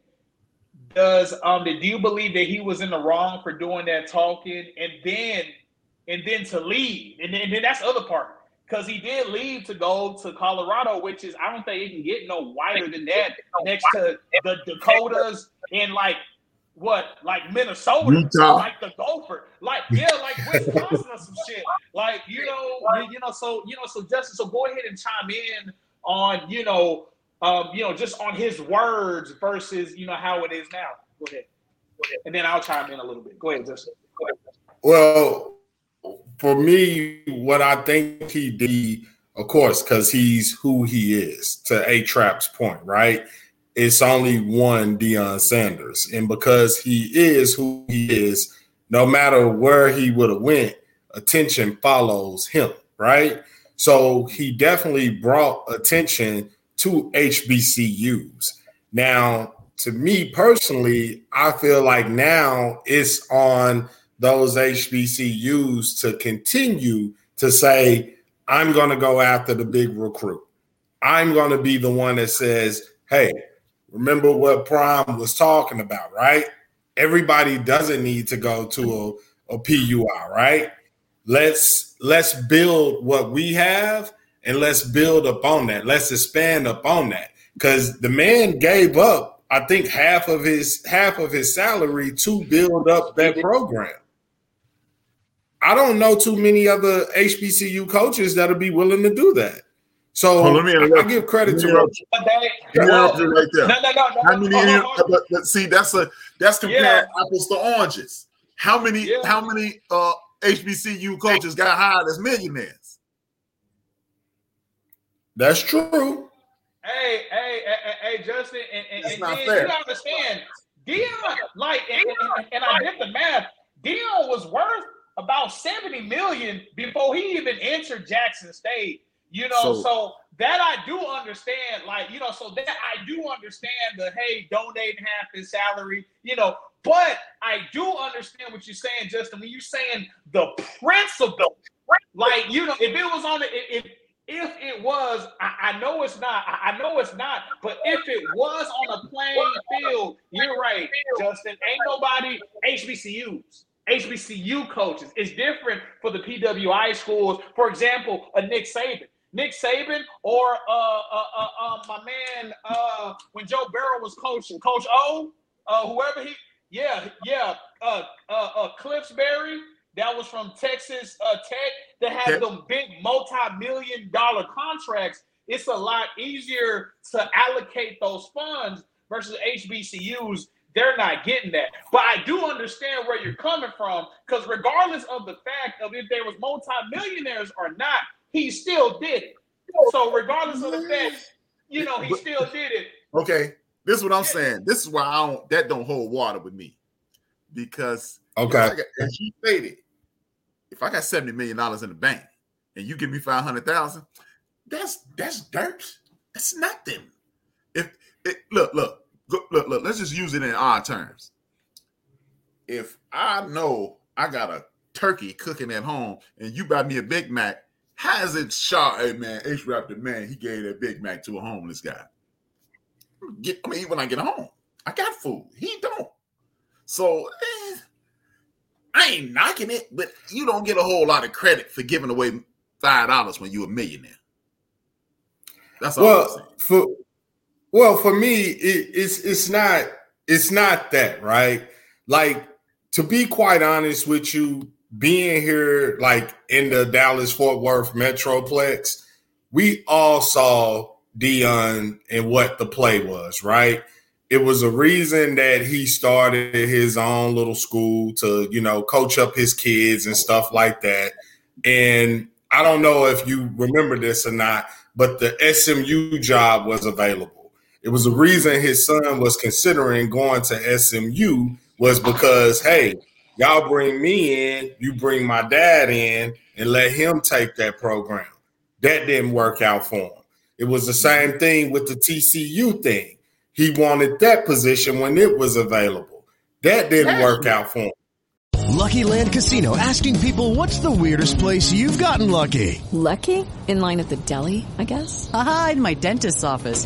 Speaker 2: does um do you believe that he was in the wrong for doing that talking and then and then to leave? And then, and then that's the other part because he did leave to go to Colorado, which is I don't think it can get no wider than that next to the Dakotas and like what, like Minnesota, Utah. like the Gopher, like yeah, like Wisconsin or some shit. Like you know, you know, so you know, so Justin, so go ahead and chime in on you know, um, you know, just on his words versus you know how it is now. Go ahead, go ahead. and then I'll chime in a little bit. Go ahead, Justin. Go ahead.
Speaker 1: Well, for me, what I think he did, of course, because he's who he is, to H Rap's point, right? It's only one Deion Sanders. And because he is who he is, no matter where he would have went, attention follows him, right? So he definitely brought attention to HBCUs. Now, to me personally, I feel like now it's on those HBCUs to continue to say, I'm going to go after the big recruit. I'm going to be the one that says, hey, remember what Prime was talking about, right? Everybody doesn't need to go to a, a PWI, right? Let's let's build what we have and let's build upon that. Let's expand upon that. Because the man gave up, I think, half of his half of his salary to build up that program. I don't know too many other HBCU coaches that'll be willing to do that. So oh, let me I, I give credit to
Speaker 3: Roach. Interrupt you right there. No, no, no, no. How many? Oh, but, but see, that's a that's comparing yeah. apples to oranges. How many? Yeah. How many uh, HBCU coaches got hired as millionaires?
Speaker 1: That's true.
Speaker 2: Hey, hey, hey, hey, Justin, and, and, that's and not fair. you understand, Deion, like, and, and, and I did the math. Deion was worth about 70 million before he even entered Jackson State. You know, so, so, that I do understand. Like, you know, so that I do understand the hey, donating half his salary, you know, But I do understand what you're saying, Justin. When you're saying the principle, like you know, if it was on the if if it was, I, I know it's not. I, I know it's not. But if it was on a playing field, you're right, Justin. Ain't nobody HBCUs. HBCU coaches. It's different for the PWI schools. For example, a Nick Saban. Nick Saban or uh, uh, uh, uh, my man uh, when Joe Burrow was coaching, Coach O, uh, whoever he, yeah, yeah, uh, uh, uh, Cliffsbury, that was from Texas uh, Tech, that had them big multi-million dollar contracts. It's a lot easier to allocate those funds versus HBCUs. They're not getting that. But I do understand where you're coming from because regardless of the fact of if there was multi-millionaires or not, he still did it. So regardless of the fact, you know, he still did it.
Speaker 3: Okay, this is what I'm saying. This is why I don't that don't hold water with me because
Speaker 1: Okay.
Speaker 3: if I got- as you stated, if I got seventy million dollars in the bank and you give me five hundred thousand, that's that's dirt. That's nothing. If it, look, look, look, look, let's just use it in odd terms. If I know I got a turkey cooking at home and you buy me a Big Mac, how is it shot? Hey man, H Raptor man, he gave that Big Mac to a homeless guy. Get, I mean, when I get home, I got food. He don't. So eh, I ain't knocking it, but you don't get a whole lot of credit for giving away five dollars when you're a millionaire. That's all I'm saying.
Speaker 1: Well, for well, for me, it, it's it's not it's not that right. Like to be quite honest with you, being here like in the Dallas Fort Worth Metroplex, we all saw Deion and what the play was. Right, it was a reason that he started his own little school to you know coach up his kids and stuff like that. And I don't know if you remember this or not, but the SMU job was available. It was a reason his son was considering going to SMU was because hey, y'all bring me in, you bring my dad in, and let him take that program. That didn't work out for him. It was the same thing with the TCU thing. He wanted that position when it was available. That didn't work out for him.
Speaker 9: Lucky Land Casino asking people what's the weirdest place you've gotten lucky?
Speaker 10: Lucky? In line at the deli, I guess?
Speaker 11: Aha, in my dentist's office.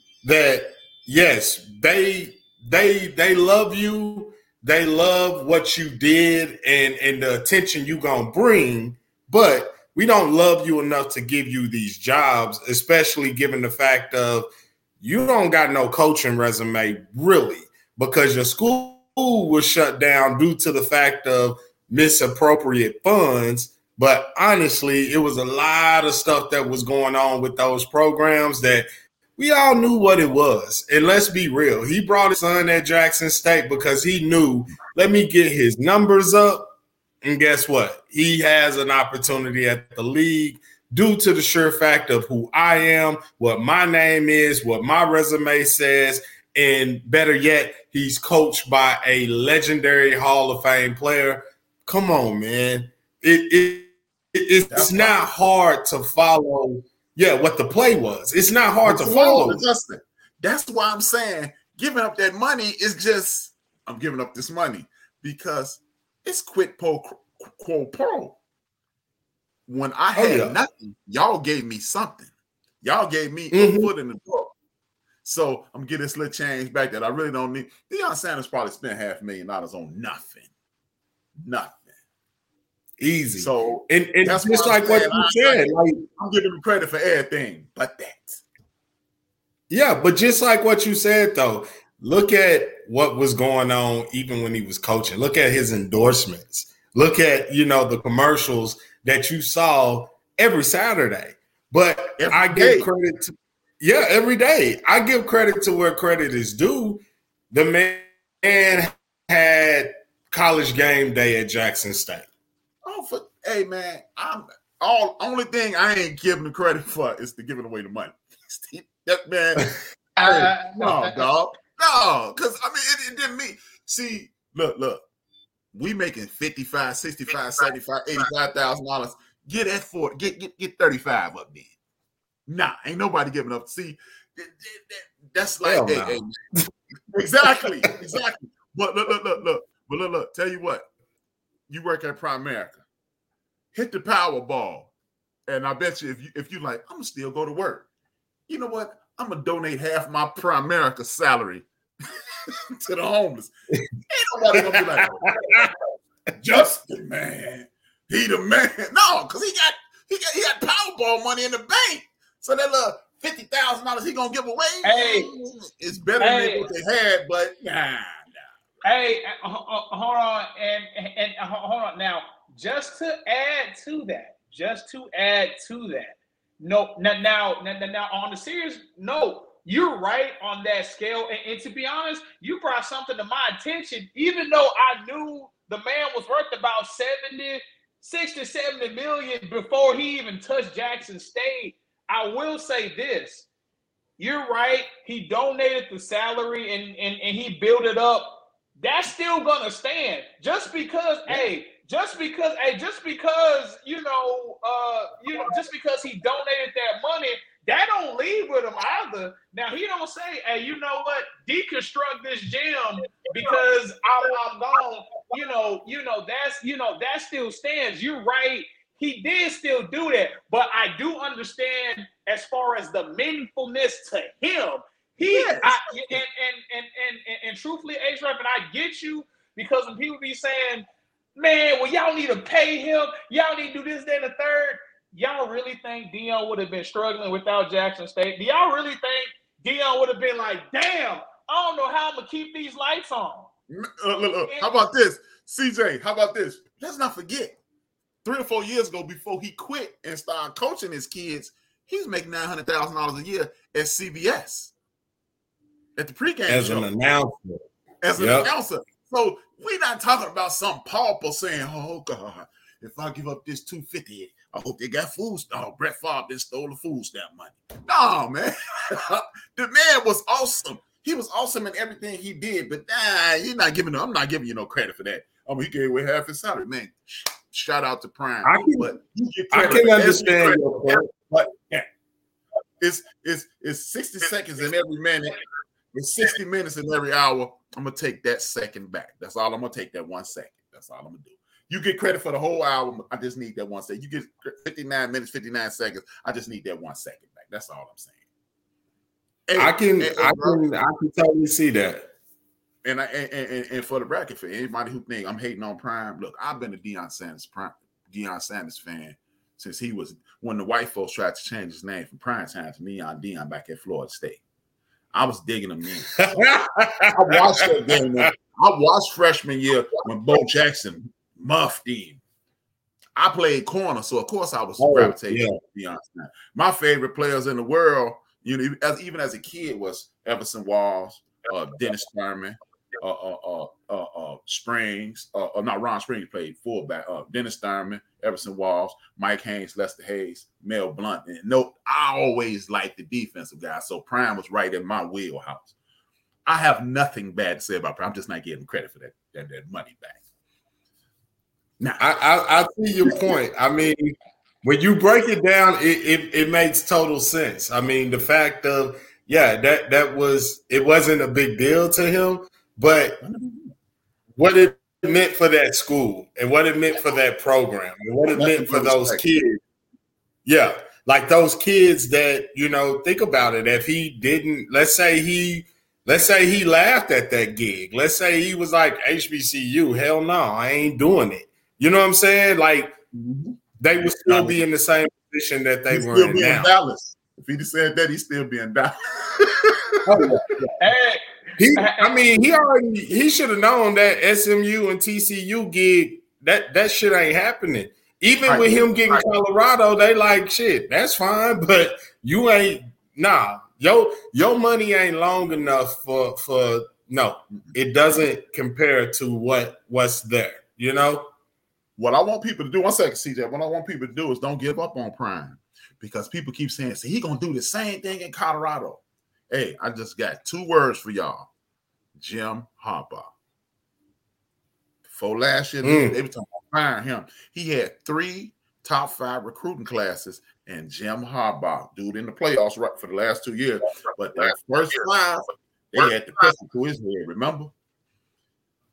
Speaker 1: that yes, they they they love you. They love what you did and and the attention you gonna bring, but we don't love you enough to give you these jobs, especially given the fact of you don't got no coaching resume really because your school was shut down due to the fact of misappropriate funds but honestly, it was a lot of stuff that was going on with those programs that we all knew what it was. And let's be real, he brought his son at Jackson State because he knew, let me get his numbers up. And guess what? He has an opportunity at the league due to the sure fact of who I am, what my name is, what my resume says. And better yet, he's coached by a legendary Hall of Fame player. Come on, man. It, it it's not hard to follow. Yeah, what the play was. It's not hard to follow.
Speaker 3: Justin. That's why I'm saying giving up that money is just I'm giving up this money because it's quid pro quo pro. When I
Speaker 1: Oh,
Speaker 3: had
Speaker 1: yeah.
Speaker 3: nothing, y'all gave me something. Y'all gave me a
Speaker 1: Mhm.
Speaker 3: foot in the door. So I'm getting this little change back that I really don't need. Deion Sanders probably spent half a million dollars on nothing. Nothing.
Speaker 1: Easy.
Speaker 3: So
Speaker 1: and, and
Speaker 3: that's
Speaker 1: just like what you
Speaker 3: I-
Speaker 1: said, like
Speaker 3: I'm giving him credit for everything, but that.
Speaker 1: Yeah, but just like what you said though, look at what was going on even when he was coaching. Look at his endorsements. Look at, you know, the commercials that you saw every Saturday. But I give
Speaker 3: day.
Speaker 1: credit to yeah, every day. I give credit to where credit is due. The man had college game day at Jackson State.
Speaker 3: Hey man, I'm all only thing I ain't giving the credit for is to giving away the money. that man, hey, no, dog, no, because I mean it, it didn't mean. See, look, look, we making 55, 65, 75, 85,000 dollars. Get that for get get get 35 up then. Nah, ain't nobody giving up. See, that- that- that- that's like hey,
Speaker 1: no.
Speaker 3: hey, exactly, exactly. But look, look, look, look. But look, look. Tell you what, you work at Primerica, hit the Powerball, and I bet you if you if you like, I'm gonna still go to work. You know what? I'm gonna donate half my Primerica salary to the homeless. Ain't nobody gonna be like, Justin, man, he the man. No, because he got he got he got Powerball money in the bank. So that little fifty thousand dollars he gonna give away.
Speaker 2: Hey.
Speaker 3: it's better
Speaker 2: Hey.
Speaker 3: than what they had, but nah.
Speaker 2: Hey, uh, uh, uh, hold on, and, and and, hold on now. Just to add to that, just to add to that. No, now, now, now, now on the serious note, you're right on that scale. And, and to be honest, you brought something to my attention, even though I knew the man was worth about 70, 60, 70 million before he even touched Jackson State. I will say this. You're right. He donated the salary and, and, and he built it up. That's still gonna stand. Just because, hey, just because, hey, just because, you know, uh, you know, just because he donated that money, that don't leave with him either. Now he don't say, hey, you know what, deconstruct this gym because I'm, I'm gone. You know, you know, that's you know, that still stands. You're right. He did still do that, but I do understand as far as the meaningfulness to him. He I, and, and, and and and and truthfully, H and I get you because when people be saying, "Man, well, y'all need to pay him, y'all need to do this, then the third. Y'all really think Deion would have been struggling without Jackson State? Do y'all really think Deion would have been like, "Damn, I don't know how I'm gonna keep these lights on"?
Speaker 3: Uh, look, look, how about this, CJ? How about this? Let's not forget, three or four years ago, before he quit and started coaching his kids, he was making nine hundred thousand dollars a year at CBS at the pregame
Speaker 1: As
Speaker 3: show
Speaker 1: an announcer.
Speaker 3: as an
Speaker 1: Yep.
Speaker 3: announcer. So we're not talking about some pauper saying, "Oh God, if I give up this two fifty, I hope they got food." Oh, Brett Favre just stole the food stamp money. No, man, the man was awesome. He was awesome in everything he did, but nah, you're not giving. I'm not giving you no credit for that. I mean, he gave away half his salary, man. Shout out to Prime.
Speaker 1: I can-
Speaker 3: but
Speaker 1: I can understand your point.
Speaker 3: but yeah, it's it's it's 60 seconds in every minute. It's 60 minutes in every hour. I'm gonna take that second back. That's all I'm gonna take that one second. That's all I'm gonna do. You get credit for the whole album. I just need that one second. You get 59 minutes, 59 seconds. I just need that one second back. That's all I'm saying.
Speaker 1: I can I can I can totally see that.
Speaker 3: And I and, and, and for the bracket for anybody who think I'm hating on Prime, look, I've been a Deion Sanders Prime, Deion Sanders fan since he was when the white folks tried to change his name from Prime Time to Neon Deion back at Florida State. I was digging them in. I watched that game. man. I watched freshman year when Bo Jackson muffed him. I played corner, so of course I was
Speaker 1: Oh,
Speaker 3: gravitating
Speaker 1: yeah.
Speaker 3: to Deion Sanders. My favorite players in the world, you know, as even as a kid, was Everson Walls, uh, Dennis Thurman, uh, uh, uh, uh, uh, Springs, uh, uh, not Ron Springs played fullback. Uh, Dennis Thurman, Everson Walls, Mike Haynes, Lester Hayes, Mel Blount. And no, I always liked the defensive guys, so Prime was right in my wheelhouse. I have nothing bad to say about Prime. I'm just not getting credit for that that, that money back. Now,
Speaker 1: I, I I see your point. I mean, when you break it down, it, it it makes total sense. I mean, the fact of yeah, that that was it wasn't a big deal to him, but what it meant for that school and what it meant for that program and what it meant for those kids. Yeah, like those kids that you know. Think about it. If he didn't, let's say he. Let's say he laughed at that gig. Let's say he was like HBCU. Hell no, I ain't doing it. You know what I'm saying? Like
Speaker 3: Mm-hmm.
Speaker 1: they would still be in the same position that they
Speaker 3: He'd
Speaker 1: were
Speaker 3: still
Speaker 1: in
Speaker 3: be
Speaker 1: now.
Speaker 3: in Dallas. If he'd said that, he'd still be in Dallas.
Speaker 2: Hey,
Speaker 1: He, I mean, he already he should have known that SMU and TCU gig that that shit ain't happening. Even
Speaker 3: Right.
Speaker 1: with him getting
Speaker 3: Right.
Speaker 1: Colorado, they like shit. That's fine, but you ain't nah. Yo, your money ain't long enough for for no. It doesn't compare to what what's there. You know.
Speaker 3: What I want people to do, one second, CJ. What I want people to do is don't give up on Prime because people keep saying, "See, he gonna do the same thing in Colorado." Hey, I just got two words for y'all: Jim Harbaugh. Before last year,
Speaker 1: Mm.
Speaker 3: they were talking about firing him. He had three top five recruiting classes, and Jim Harbaugh, dude, in the playoffs right for the last two years. But that first five, they had the pistol to his head. Remember,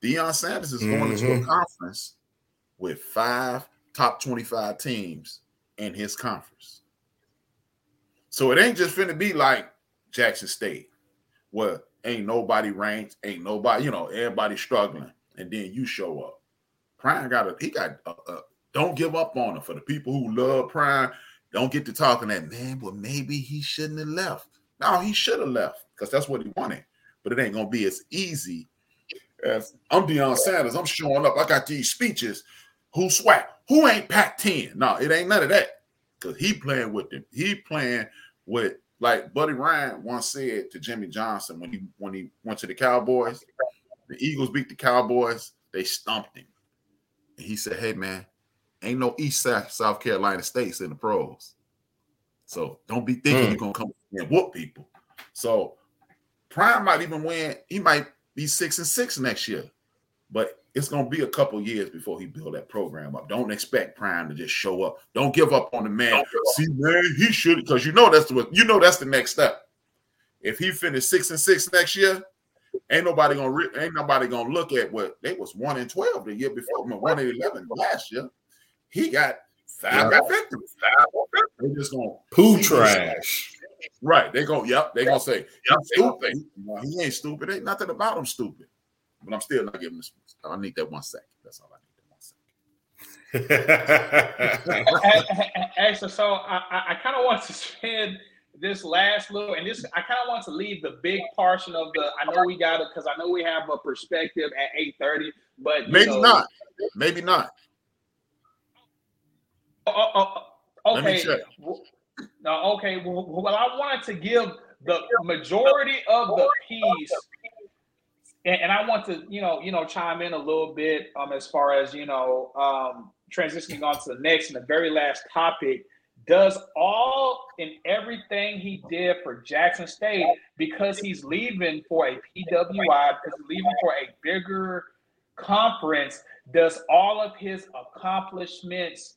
Speaker 3: Deion Sanders is going into a
Speaker 1: Mhm.
Speaker 3: conference with five top 25 teams in his conference. So it ain't just finna be like Jackson State, where ain't nobody ranked, ain't nobody, you know, everybody struggling, and then you show up. Prime got a he got a, a don't give up on him for the people who love Prime. Don't get to talking that man. Well, maybe he shouldn't have left. No, he should have left because that's what he wanted. But it ain't gonna be as easy as I'm Deion Sanders. I'm showing up. I got these speeches. Who SWAC? Who ain't Pac 10? No, it ain't none of that. Because he playing with them. He playing with like Buddy Ryan once said to Jimmy Johnson when he when he went to the Cowboys. The Eagles beat the Cowboys. They stumped him. And he said, "Hey man, ain't no East South, South Carolina states in the pros. So don't be thinking
Speaker 1: Mm.
Speaker 3: you're gonna come and whoop people. So Prime might even win. He might be six and six next year, but it's gonna be a couple years before he build that program up. Don't expect Prime to just show up. Don't give up on the man. See, man, he should because you know that's the you know that's the next step. If he finished six and six next year, ain't nobody gonna re- ain't nobody gonna look at what they was one and twelve the year before, one and eleven last year. He got five
Speaker 1: Yeah.
Speaker 3: victories. They just gonna
Speaker 1: Poo trash.
Speaker 3: Right. They go, yep, they gonna say, yep, stupid. No, he ain't stupid. Ain't nothing about him stupid. But I'm still not giving this. I need that one second. That's all I need.
Speaker 2: that Actually, so I, I, I kind of want to spend this last little, and this I kind of want to leave the big portion of the. I know we got it because I know we have a perspective at eight thirty, but
Speaker 3: Maybe
Speaker 2: know-
Speaker 3: not. Maybe not.
Speaker 2: Oh, oh, oh,
Speaker 3: oh me
Speaker 2: okay. No, okay. Well, well, I wanted to give the majority of the piece, and, and I want to, you know, you know, chime in a little bit um, as far as you know, um, transitioning on to the next and the very last topic. Does all and everything he did for Jackson State because he's leaving for a PWI, because he's leaving for a bigger conference. Does all of his accomplishments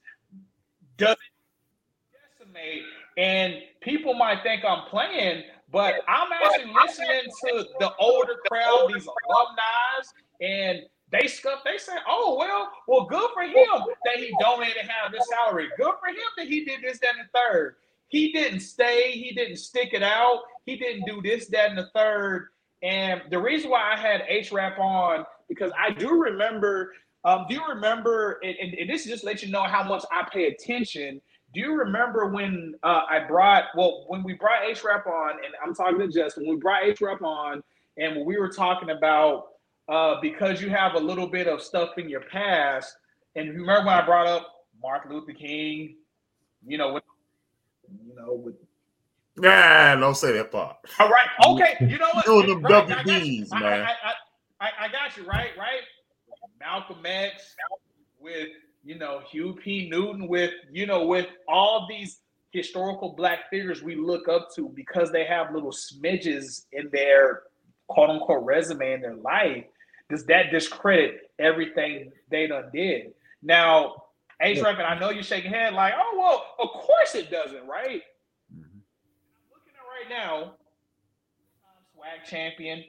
Speaker 2: does it decimate? And people might think I'm playing, but I'm actually listening to the older crowd, these alumni, and they scuff. They say, "Oh well, well, good for him that he donated half his salary. Good for him that he did this, that, and the third. He didn't stay. He didn't stick it out. He didn't do this, that, and the third. And the reason why I had H Rap on because I do remember. Um, do you remember? And, and, and this just let you know how much I pay attention. Do you remember when uh, I brought? Well, when we brought H Rap on, and I'm talking to Justin. When we brought H Rap on, and when we were talking about uh, because you have a little bit of stuff in your past, and you remember when I brought up Martin Luther King, you know, with, you know, with
Speaker 3: Nah, don't say that part.
Speaker 2: all right. Okay. You know what?
Speaker 3: Doing them
Speaker 2: Right, I got you.
Speaker 3: WBs, man.
Speaker 2: I, I, I, I got you. Right. Right. Malcolm X with you know Huey P. Newton with you know with all these historical black figures we look up to because they have little smidges in their quote unquote resume in their life. Does that discredit everything they done did? Now, H. Rap, and I know you're shaking your head like, oh well, of course it doesn't, right? Mm-hmm. looking at right now, um, SWAC champion,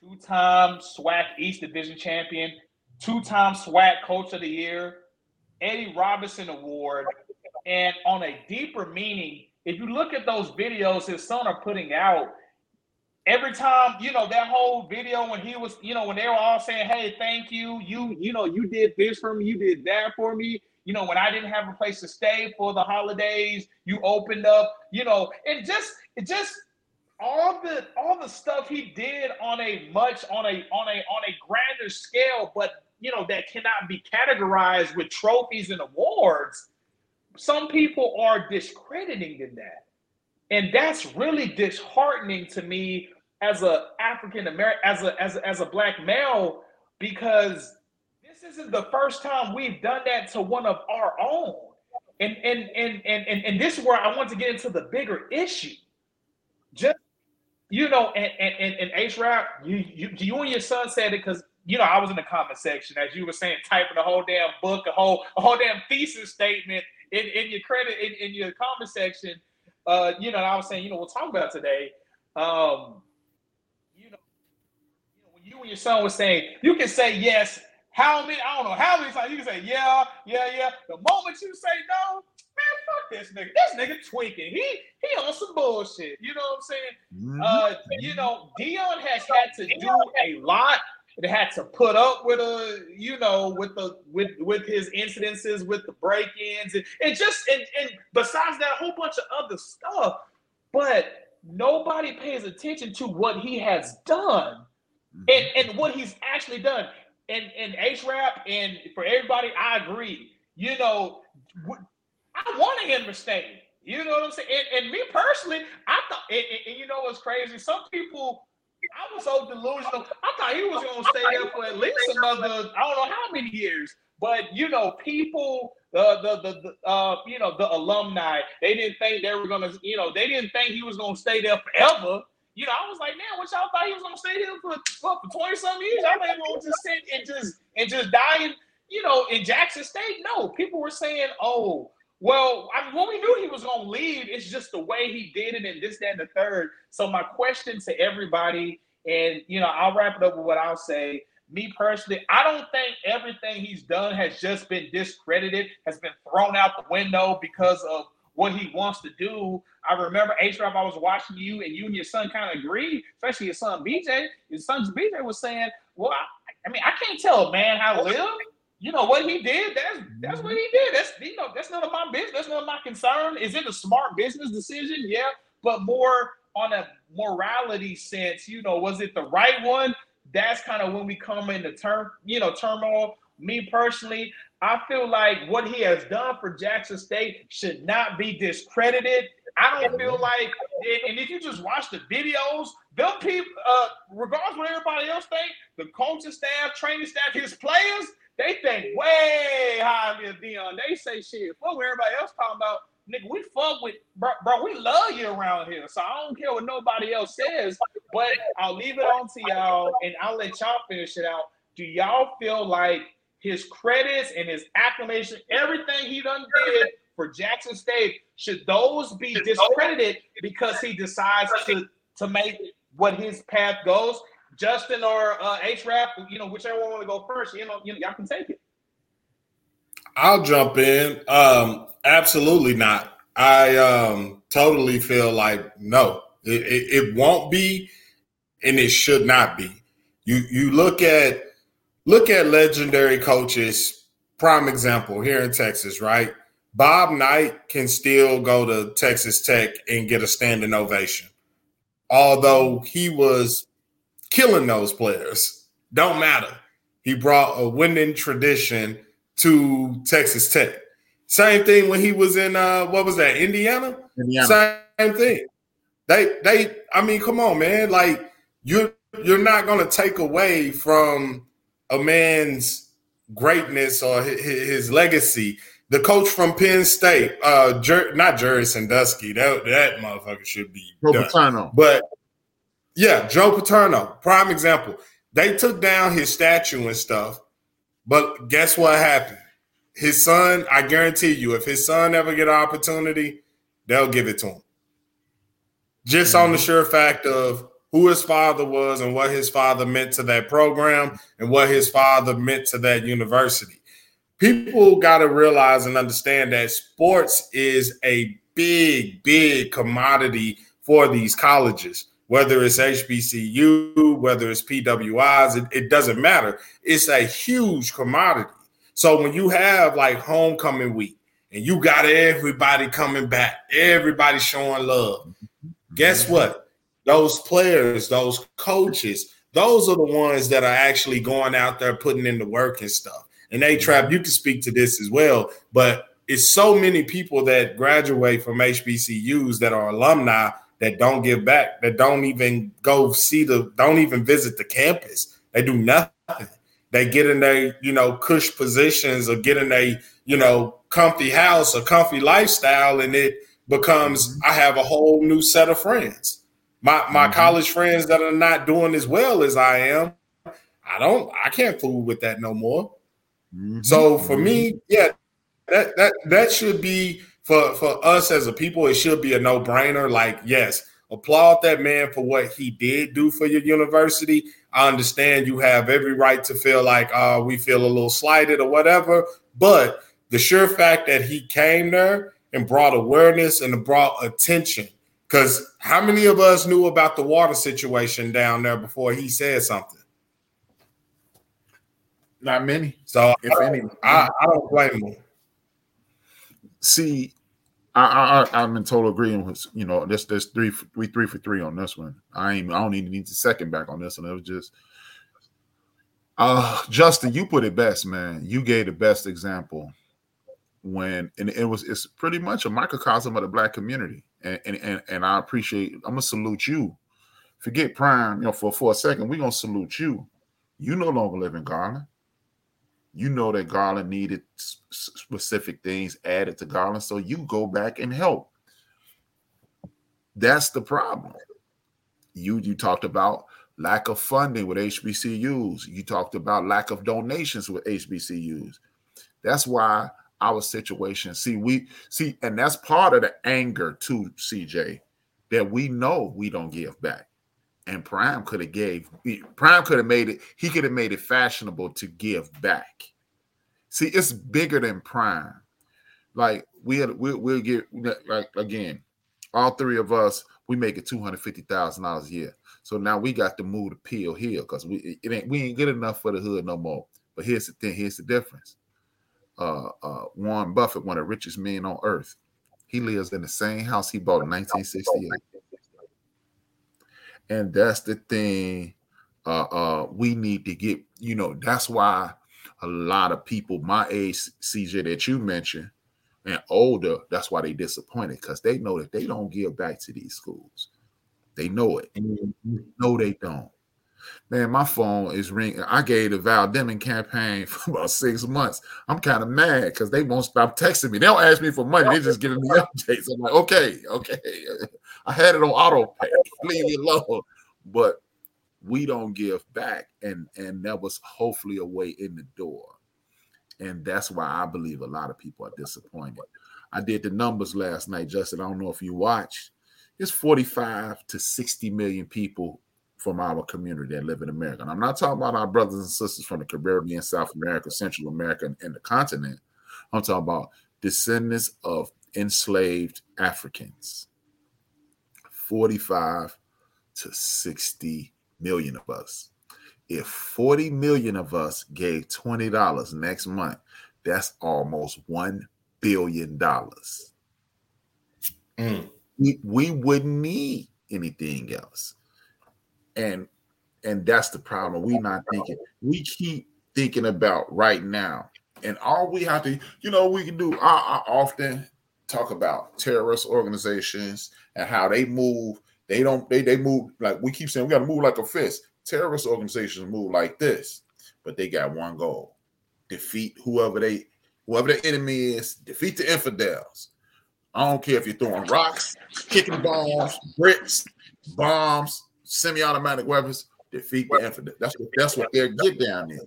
Speaker 2: two-time SWAC East Division champion, two-time SWAC Coach of the Year, Eddie Robinson Award, and on a deeper meaning, if you look at those videos his son are putting out, every time, you know, that whole video when he was, you know, when they were all saying, "Hey, thank you, you, you know, you did this for me, you did that for me." You know, when I didn't have a place to stay for the holidays, you opened up. You know, and just, it just all the all the stuff he did on a much on a on a on a grander scale, but you know that cannot be categorized with trophies and awards. Some people are discrediting in that, and that's really disheartening to me as a African American, as a as a, as a black male, because this isn't the first time we've done that to one of our own. And and and and and, and this is where I want to get into the bigger issue. Just you know, and and and, and H Rap, you, you you and your son said it because you know I was in the comment section as you were saying, typing a whole damn book, a whole a whole damn thesis statement in, in your credit in, in your comment section. Uh, you know, I was saying, you know, we'll talk about today. Um, you know, you know, when you and your son was saying, you can say yes. How many? I don't know how many times you can say yeah, yeah, yeah. The moment you say no, man, fuck this nigga. This nigga tweaking. He he on some bullshit. You know what I'm saying? Mm-hmm. Uh, you know, Deion has had to do a lot. It had to put up with a, you know, with the with with his incidences, with the break-ins, and, and just and, and besides that, a whole bunch of other stuff. But nobody pays attention to what he has done mm-hmm. and, and what he's actually done. And and H Rap and for everybody, I agree. You know, I want him to stay. You know what I'm saying? And, and me personally, I thought, and, and, you know what's crazy? Some people, I was so delusional. I thought he was going to stay there for at least another, I don't know how many years. But you know, people, the the the, the uh, you know, the alumni, they didn't think they were gonna, you know, they didn't think he was gonna stay there forever. You know, I was like, man, what y'all thought he was gonna stay there for what, for twenty some years? I thought he was gonna just sit and just and just die in, you know, in Jackson State. No, people were saying, oh, well, I mean, when we knew he was going to leave, it's just the way he did it and this, that, and the third. So, my question to everybody, and you know, I'll wrap it up with what I'll say. Me personally, I don't think everything he's done has just been discredited, has been thrown out the window because of what he wants to do. I remember H I was watching you, and you and your son kind of agreed, especially your son BJ. Your son BJ was saying, "Well, I, I mean, I can't tell a man how to live." You know what he did. That's that's what he did. That's you know that's none of my business. That's none of my concern. Is it a smart business decision? Yeah, but more on a morality sense. You know, was it the right one? That's kind of when we come into term, you know, turmoil. Me personally, I feel like what he has done for Jackson State should not be discredited. I don't feel like, and if you just watch the videos, them people, uh, regardless what everybody else think, the coaching staff, training staff, his players, they think way highly of Deion. They say shit. Fuck what everybody else talking about. Nigga, we fuck with bro, bro, we love you around here. So I don't care what nobody else says. But I'll leave it on to y'all and I'll let y'all finish it out. Do y'all feel like his credits and his acclamation, everything he done did for Jackson State, should those be discredited because he decides to to make what his path goes? Justin or uh, H Rap, you know, whichever one want to go first, you know, you know, y'all can take it.
Speaker 1: I'll jump in. Um, absolutely not. I um, totally feel like no, it, it, it won't be, and it should not be. You you look at look at legendary coaches. Prime example here in Texas, right? Bob Knight can still go to Texas Tech and get a standing ovation, although he was killing those players. Don't matter. He brought a winning tradition to Texas Tech. Same thing when he was in uh what was that, Indiana? Indiana. Same thing. They they I mean, come on, man. Like you're you're not gonna take away from a man's greatness or his, his legacy. The coach from Penn State, uh, Jer- not Jerry Sandusky, that that motherfucker should be done. But yeah, Joe Paterno, prime example. They took down his statue and stuff, but guess what happened? His son, I guarantee you, if his son ever get an opportunity, they'll give it to him. Just mm-hmm. on the mm-hmm. sure fact of who his father was and what his father meant to that program and what his father meant to that university. People got to realize and understand that sports is a big, big commodity for these colleges whether it's HBCU, whether it's PWIs, it, it doesn't matter. It's a huge commodity. So when you have like homecoming week and you got everybody coming back, everybody showing love, guess mm-hmm. what? Those players, those coaches, those are the ones that are actually going out there putting in the work and stuff. And H Rap, mm-hmm. you can speak to this as well, but it's so many people that graduate from HBCUs that are alumni that don't give back, that don't even go see the, don't even visit the campus. They do nothing. They get in their, you know, cush positions or get in a, you know, comfy house or comfy lifestyle, and it becomes I have a whole new set of friends. My my mm-hmm. college friends that are not doing as well as I am, I don't I can't fool with that no more. Mm-hmm. So for me, mm-hmm. yeah, that that that should be for for us as a people. It should be a no brainer. Like, yes, applaud that man for what he did do for your university. I understand you have every right to feel like uh, we feel a little slighted or whatever, but the sure fact that he came there and brought awareness and brought attention. Because how many of us knew about the water situation down there before he said something?
Speaker 3: Not many.
Speaker 1: So if I any, I, I don't blame him
Speaker 3: see, I, I I'm in total agreement with you know this there's three we three for three on this one. I ain't I don't even need the second back on this one. It was just uh Justin, you put it best, man. You gave the best example when and it was it's pretty much a microcosm of the black community. And and and, and I appreciate I'm gonna salute you. Forget prime, you know, for, for a second, we're gonna salute you. You no longer live in Garland you know that Garland needed specific things added to Garland, so you go back and help. That's the problem. You you talked about lack of funding with HBCUs. You talked about lack of donations with HBCUs. That's why our situation. See, we see, and that's part of the anger too, CJ, that we know we don't give back. And Prime could have gave Prime could have made it, he could have made it fashionable to give back. See, it's bigger than Prime. Like we had, we, we'll get like again, all three of us, we make it two hundred fifty thousand dollars a year. So now we got to move the pill here because we it ain't we ain't good enough for the hood no more. But here's the thing, here's the difference. Uh, uh, Warren Buffett, one of the richest men on earth, he lives in the same house he bought in 1968 and that's the thing uh, uh, we need to get. You know, that's why a lot of people my age, CJ, that you mentioned, and older, that's why they disappointed because they know that they don't give back to these schools. They know it. Mm-hmm. No, they don't. Man, my phone is ringing. I gave the Val Deming campaign for about six months. I'm kind of mad because they won't stop texting me. They don't ask me for money. They're just giving me updates. I'm like, okay, okay. I had it on auto pay. Leave me alone. But we don't give back, and and that was hopefully a way in the door. And that's why I believe a lot of people are disappointed. I did the numbers last night, Justin. I don't know if you watched. It's 45 to 60 million people from our community that live in America. And I'm not talking about our brothers and sisters from the Caribbean, South America, Central America, and the continent. I'm talking about descendants of enslaved Africans. 45 to 60 million of us. If 40 million of us gave $20 next month, that's almost $1 billion. Mm. We, we wouldn't need anything else. And and that's the problem. We not thinking. We keep thinking about right now. And all we have to, you know, we can do. I, I often talk about terrorist organizations and how they move they don't they they move like we keep saying we got to move like a fist. Terrorist organizations move like this, but they got one goal: defeat whoever they whoever the enemy is, defeat the infidels. I don't care if you're throwing rocks, kicking balls, bricks, bombs, semi-automatic weapons, defeat the infidel. That's what that's what they're get down there.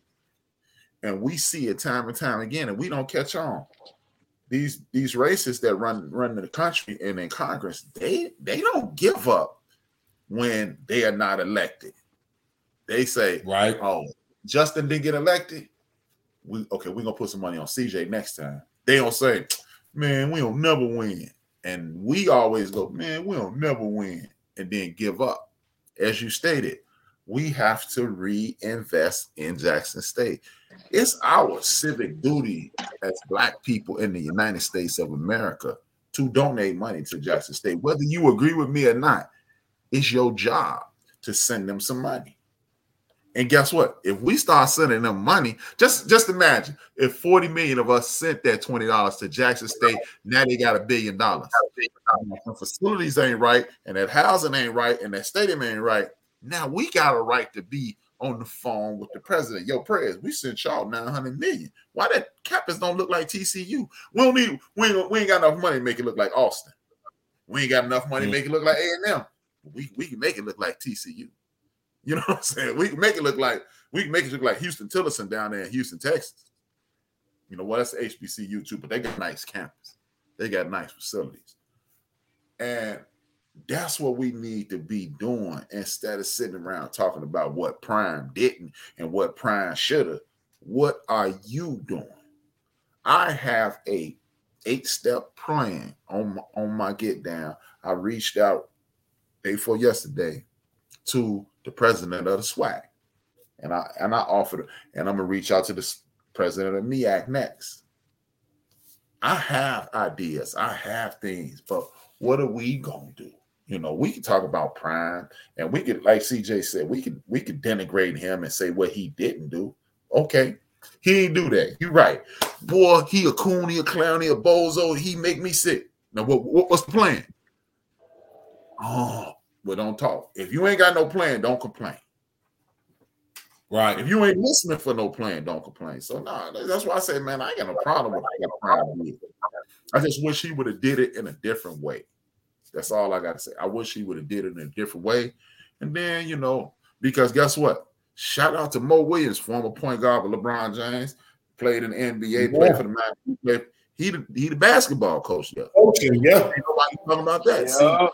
Speaker 3: And we see it time and time again, and we don't catch on these these racists that run run the country and in Congress, they they don't give up when they are not elected. They say,
Speaker 1: right,
Speaker 3: oh, Justin didn't get elected. We okay, we're gonna put some money on CJ next time. They don't say, man, we don't never win. And we always go, man, we don't never win, and then give up. As you stated, we have to reinvest in Jackson State. It's our civic duty as Black people in the United States of America to donate money to Jackson State. Whether you agree with me or not, it's your job to send them some money. And guess what? If we start sending them money, just just imagine if 40 million of us sent that $20 to Jackson State, now they got a billion dollars. The facilities ain't right, and that housing ain't right, and that stadium ain't right. Now we got a right to be on the phone with the president. Yo, prayers, we sent y'all 900 million. Why that campus don't look like TCU? We don't need we ain't, we ain't got enough money to make it look like Austin. We ain't got enough money to mm. make it look like A&M. We, we can make it look like TCU. You know what I'm saying? We make it look like we make it look like Huston-Tillotson down there in Houston, Texas. You know what? Well, that's HBCU too, but they got nice campus. They got nice facilities. And that's what we need to be doing instead of sitting around talking about what Prime didn't and what Prime should have. What are you doing? I have a eight-step plan on my, on my get down. I reached out day before yesterday to the president of the SWAC, and I and I offered, and I'm gonna reach out to the president of MEAC next. I have ideas, I have things, but what are we gonna do? You know, we can talk about Prime, and we could, like CJ said, we could we could denigrate him and say what he didn't do. Okay, he do that. You're right, boy. He a coon, he a clown, he a bozo. He make me sick. Now, what what's the plan? Oh, but don't talk. If you ain't got no plan, don't complain. Right. If you ain't listening for no plan, don't complain. So no, nah, that's why I say, man, I ain't got no problem with that did. I just wish he would have did it in a different way. That's all I got to say. I wish he would have did it in a different way. And then, you know, because guess what? Shout out to Mo Williams, former point guard with LeBron James, played in the NBA, yeah. played for the Miami. He the, he the basketball coach. Yeah. Coaching, yeah. Nobody talking about that. Yeah. See,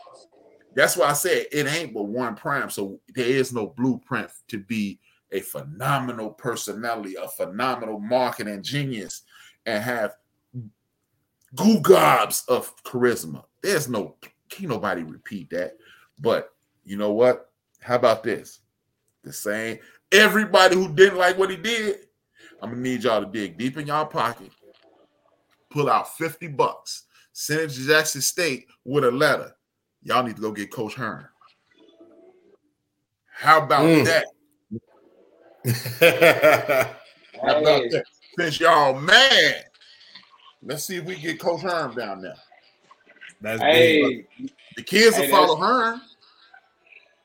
Speaker 3: that's why I said it ain't but one prime. So there is no blueprint to be a phenomenal personality, a phenomenal marketing genius, and have goo gobs of charisma. There's no can't nobody repeat that. But you know what? How about this? The same everybody who didn't like what he did, I'm gonna need y'all to dig deep in y'all pocket, pull out 50 bucks, send it to Jackson State with a letter Y'all need to go get Coach Herm. How about mm. that? How about that? Since y'all mad, let's see if we get Coach Herm down there. That's hey. Big, the kids hey, will follow Herm,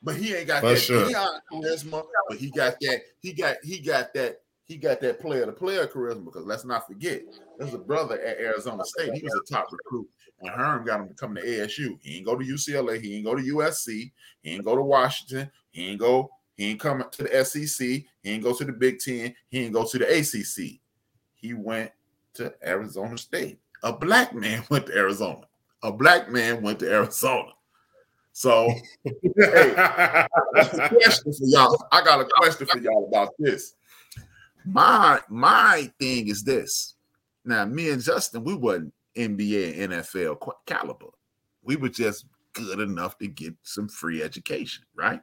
Speaker 3: but he ain't got that sure. charisma. But he got that. He got. He got that. He got that player to player charisma. Because let's not forget, there's a brother at Arizona State. He was a top recruit and Herm got him to come to ASU. He ain't go to UCLA. He ain't go to USC. He ain't go to Washington. He ain't go. He ain't come to the SEC. He ain't go to the Big Ten. He ain't go to the ACC. He went to Arizona State. A black man went to Arizona. A black man went to Arizona. So, hey, question for y'all. I got a question for y'all about this. My my thing is this. Now, me and Justin, we wasn't NBA and NFL caliber. We were just good enough to get some free education, right?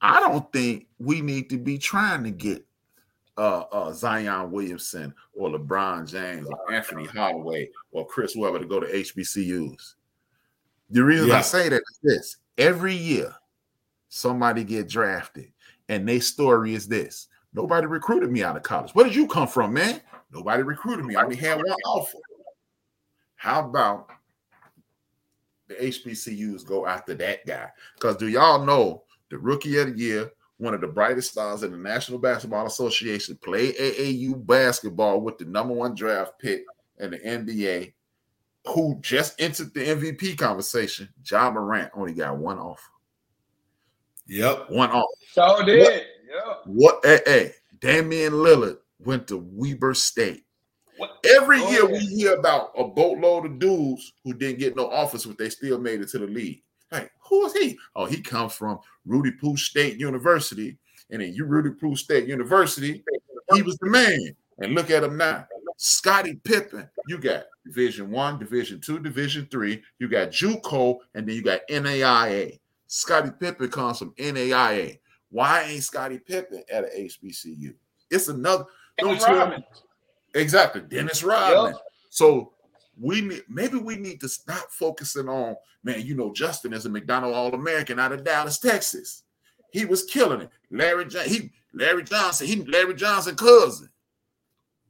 Speaker 3: I don't think we need to be trying to get uh, uh, Zion Williamson or LeBron James or Anthony Holloway or Chris Webber to go to HBCUs. The reason yeah. I say that is this: every year somebody get drafted, and their story is this: nobody recruited me out of college. Where did you come from, man? Nobody recruited me. I only had one offer. How about the HBCUs go after that guy? Because do y'all know the rookie of the year, one of the brightest stars in the National Basketball Association, played AAU basketball with the number one draft pick in the NBA, who just entered the MVP conversation. Ja Morant only got one offer. Yep, one offer.
Speaker 2: So did. What, yep.
Speaker 3: What? Hey, hey, Damian Lillard went to Weber State. What? Every oh, year yeah. we hear about a boatload of dudes who didn't get no office, but they still made it to the league. Hey, who is he? Oh, he comes from Rudy Pooh State University. And in Rudy Pooh State University, he was the man. And look at him now. Scottie Pippen, you got Division One, Division Two, Division Three. You got JUCO, and then you got NAIA. Scottie Pippen comes from NAIA. Why ain't Scottie Pippen at a HBCU? It's another.
Speaker 2: Dennis Rodman.
Speaker 3: Exactly, Dennis Rodman.
Speaker 2: Yep.
Speaker 3: So we need maybe we need to stop focusing on man. You know, Justin is a McDonald All American out of Dallas, Texas. He was killing it. Larry John, he Larry Johnson, he Larry Johnson cousin.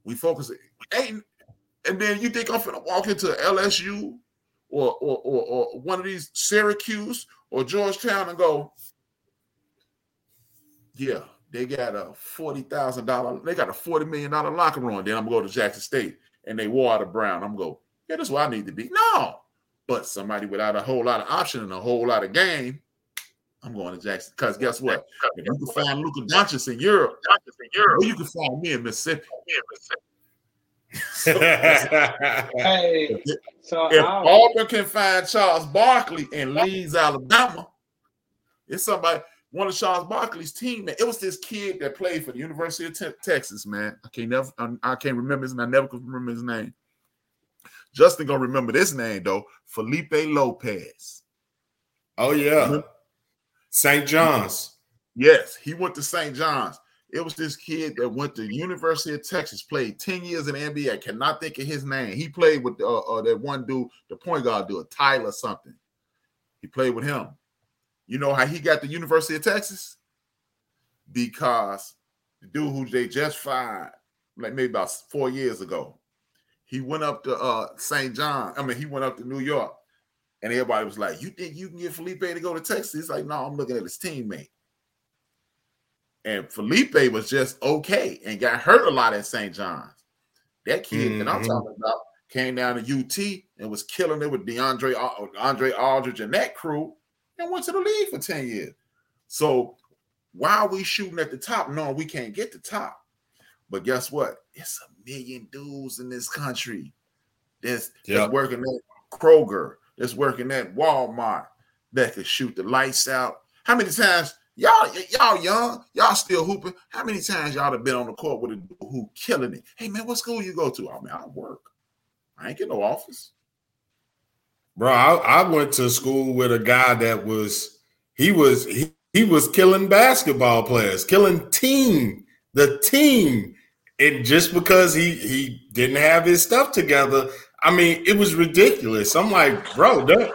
Speaker 3: We focus it. ain't and then you think I'm gonna walk into LSU or or, or or one of these Syracuse or Georgetown and go, yeah, they got a forty thousand dollar, they got a forty million dollar locker room. Then I'm gonna go to Jackson State and they wore out of Brown. I'm go, yeah, that's where I need to be. No, but somebody without a whole lot of option and a whole lot of game, I'm going to Jackson. Because guess what? If you can find Luka Doncic in Europe, or you can find me in Mississippi.
Speaker 2: Hey, so
Speaker 3: if
Speaker 2: I'll-
Speaker 3: Auburn can find Charles Barkley in Leeds, Alabama, it's somebody, one of Charles Barkley's team. Man, it was this kid that played for the University of Te- Texas. Man, I can't never, I, I can't remember his. name. I never could remember his name. Justin gonna remember this name though, Felipe Lopez.
Speaker 1: Oh yeah, St. John's.
Speaker 3: Yes, he went to St. John's. It was this kid that went to University of Texas, played 10 years in the NBA. I cannot think of his name. He played with uh, uh, that one dude, the point guard dude, Tyler something. He played with him. You know how he got the University of Texas? Because the dude who they just fired, like maybe about four years ago, he went up to uh St. John. I mean, he went up to New York, and everybody was like, "You think you can get Felipe to go to Texas?" He's like, "No, I'm looking at his teammate." And Felipe was just okay and got hurt a lot at St. John's. That kid that I'm
Speaker 1: Mhm.
Speaker 3: talking about came down to UT and was killing it with DeAndre Andre Aldridge and that crew, and went to the league for 10 years. So why are we shooting at the top? No, we can't get the top. But guess what? It's a million dudes in this country that's,
Speaker 1: Yep.
Speaker 3: that's working at Kroger, that's working at Walmart, that could shoot the lights out. How many times y'all y'all young, y'all still hooping? How many times y'all have been on the court with a dude who killing it? Hey man, what school you go to? Oh, I mean, I work. I ain't get no office.
Speaker 1: Bro, I, I went to school with a guy that was he was he, he was killing basketball players, killing team, the team. And just because he he didn't have his stuff together, I mean, it was ridiculous. I'm like, bro, that,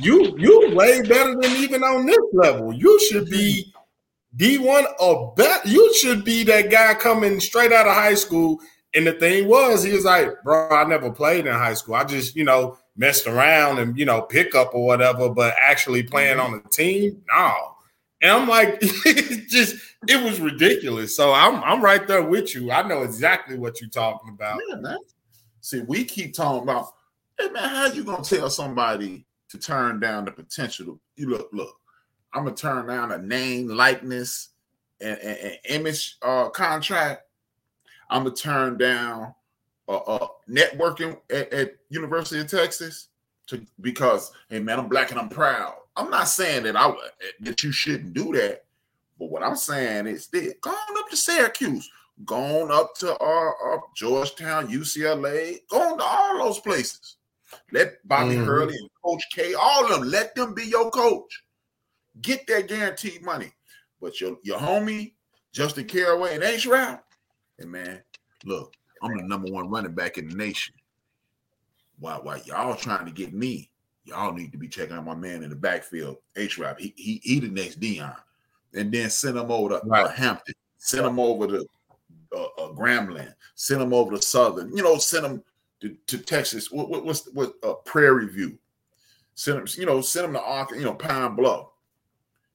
Speaker 1: you you way better than even on this level. You should be D1 or better. You should be that guy coming straight out of high school. And the thing was, he was like, bro, I never played in high school. I just, you know, messed around and, you know, pick up or whatever, but actually playing on a team, no. And I'm like, it just, it was ridiculous. So I'm, I'm right there with you. I know exactly what you're talking about.
Speaker 3: Yeah, man. See, we keep talking about, hey man, how you gonna tell somebody to turn down the potential? You look, look, I'm gonna turn down a name, likeness, and, and, and image uh, contract. I'm gonna turn down uh, uh, networking at, at University of Texas to because hey man, I'm black and I'm proud. I'm not saying that I that you shouldn't do that, but what I'm saying is this: go on up to Syracuse, go on up to uh, uh, Georgetown, UCLA, go on to all those places. Let Bobby
Speaker 1: Mhm.
Speaker 3: Hurley and Coach K, all of them, let them be your coach. Get that guaranteed money. But your your homie Justin Caraway and H Rap, hey man, look, I'm the number one running back in the nation. Why, why y'all trying to get me? Y'all need to be checking out my man in the backfield, H. Rap. He, he he the next Deion, and then send him over to uh, Hampton, send him over to uh, uh, Grambling, send him over to Southern. You know, send him to, to Texas. What, what what's what uh, Prairie View? Send him, you know, send him to Ark, you know, Pine Bluff.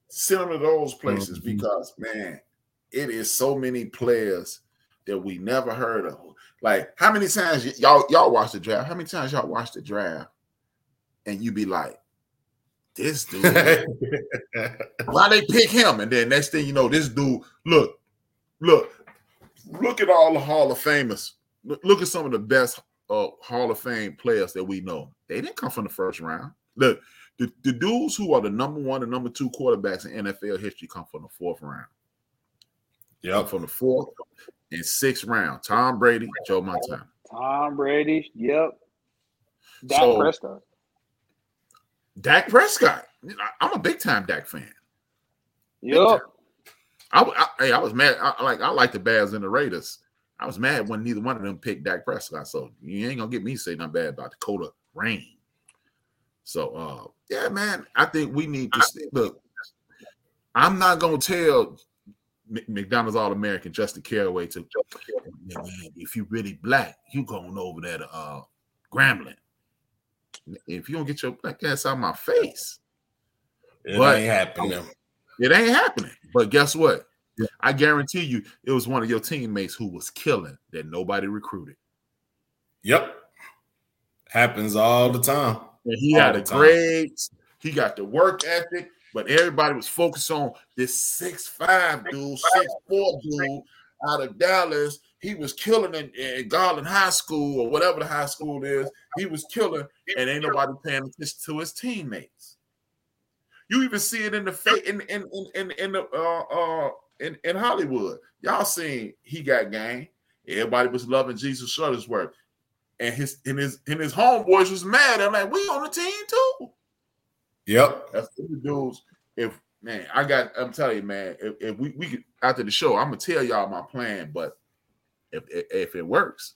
Speaker 3: Send him to those places
Speaker 1: Mhm.
Speaker 3: because man, it is so many players that we never heard of. Like, how many times y- y'all y'all watch the draft? How many times y'all watch the draft and you be like, this dude, why they pick him? And then next thing you know, this dude, look, look, look at all the Hall of Famers. Look, look at some of the best uh, Hall of Fame players that we know. They didn't come from the first round. Look, the, the dudes who are the number one and number two quarterbacks in NFL history come from the fourth round. Yeah, from the fourth and sixth round. Tom Brady, Joe Montana.
Speaker 2: Tom Brady. Yep. Dak
Speaker 3: So-
Speaker 2: Prescott.
Speaker 3: Dak Prescott. I'm a big time Dak fan.
Speaker 2: Yep.
Speaker 3: I, I, hey, I was mad. I, like I like the Bears and the Raiders. I was mad when neither one of them picked Dak Prescott. So you ain't gonna get me saying say nothing bad about Dakota Rain. So uh yeah, man, I think we need to stay, look. I'm not gonna tell McDonald's All American Justin Caraway to if you really black, you going over there to uh Grambling. If you don't get your black ass out of my face,
Speaker 1: it but, ain't happening.
Speaker 3: It ain't happening. But guess what? Yeah. I guarantee you, it was one of your teammates who was killing that nobody recruited.
Speaker 1: Yep, happens all the time.
Speaker 3: And he
Speaker 1: all
Speaker 3: had a great. He got the work ethic. But everybody was focused on this six five dude, six four dude out of Dallas. He was killing in, in Garland High School or whatever the high school is. He was killing, and ain't nobody paying attention to his teammates. You even see it in the in in in in, in the uh uh in, in Hollywood. Y'all seen he got game. Everybody was loving Jesus Shuttlesworth. And his and his and his homeboys was mad. I'm like, we on the team too.
Speaker 1: Yep.
Speaker 3: That's the dudes. If man, I got I'm telling you, man, if, if we, we could after the show, I'm gonna tell y'all my plan, but if, if it works,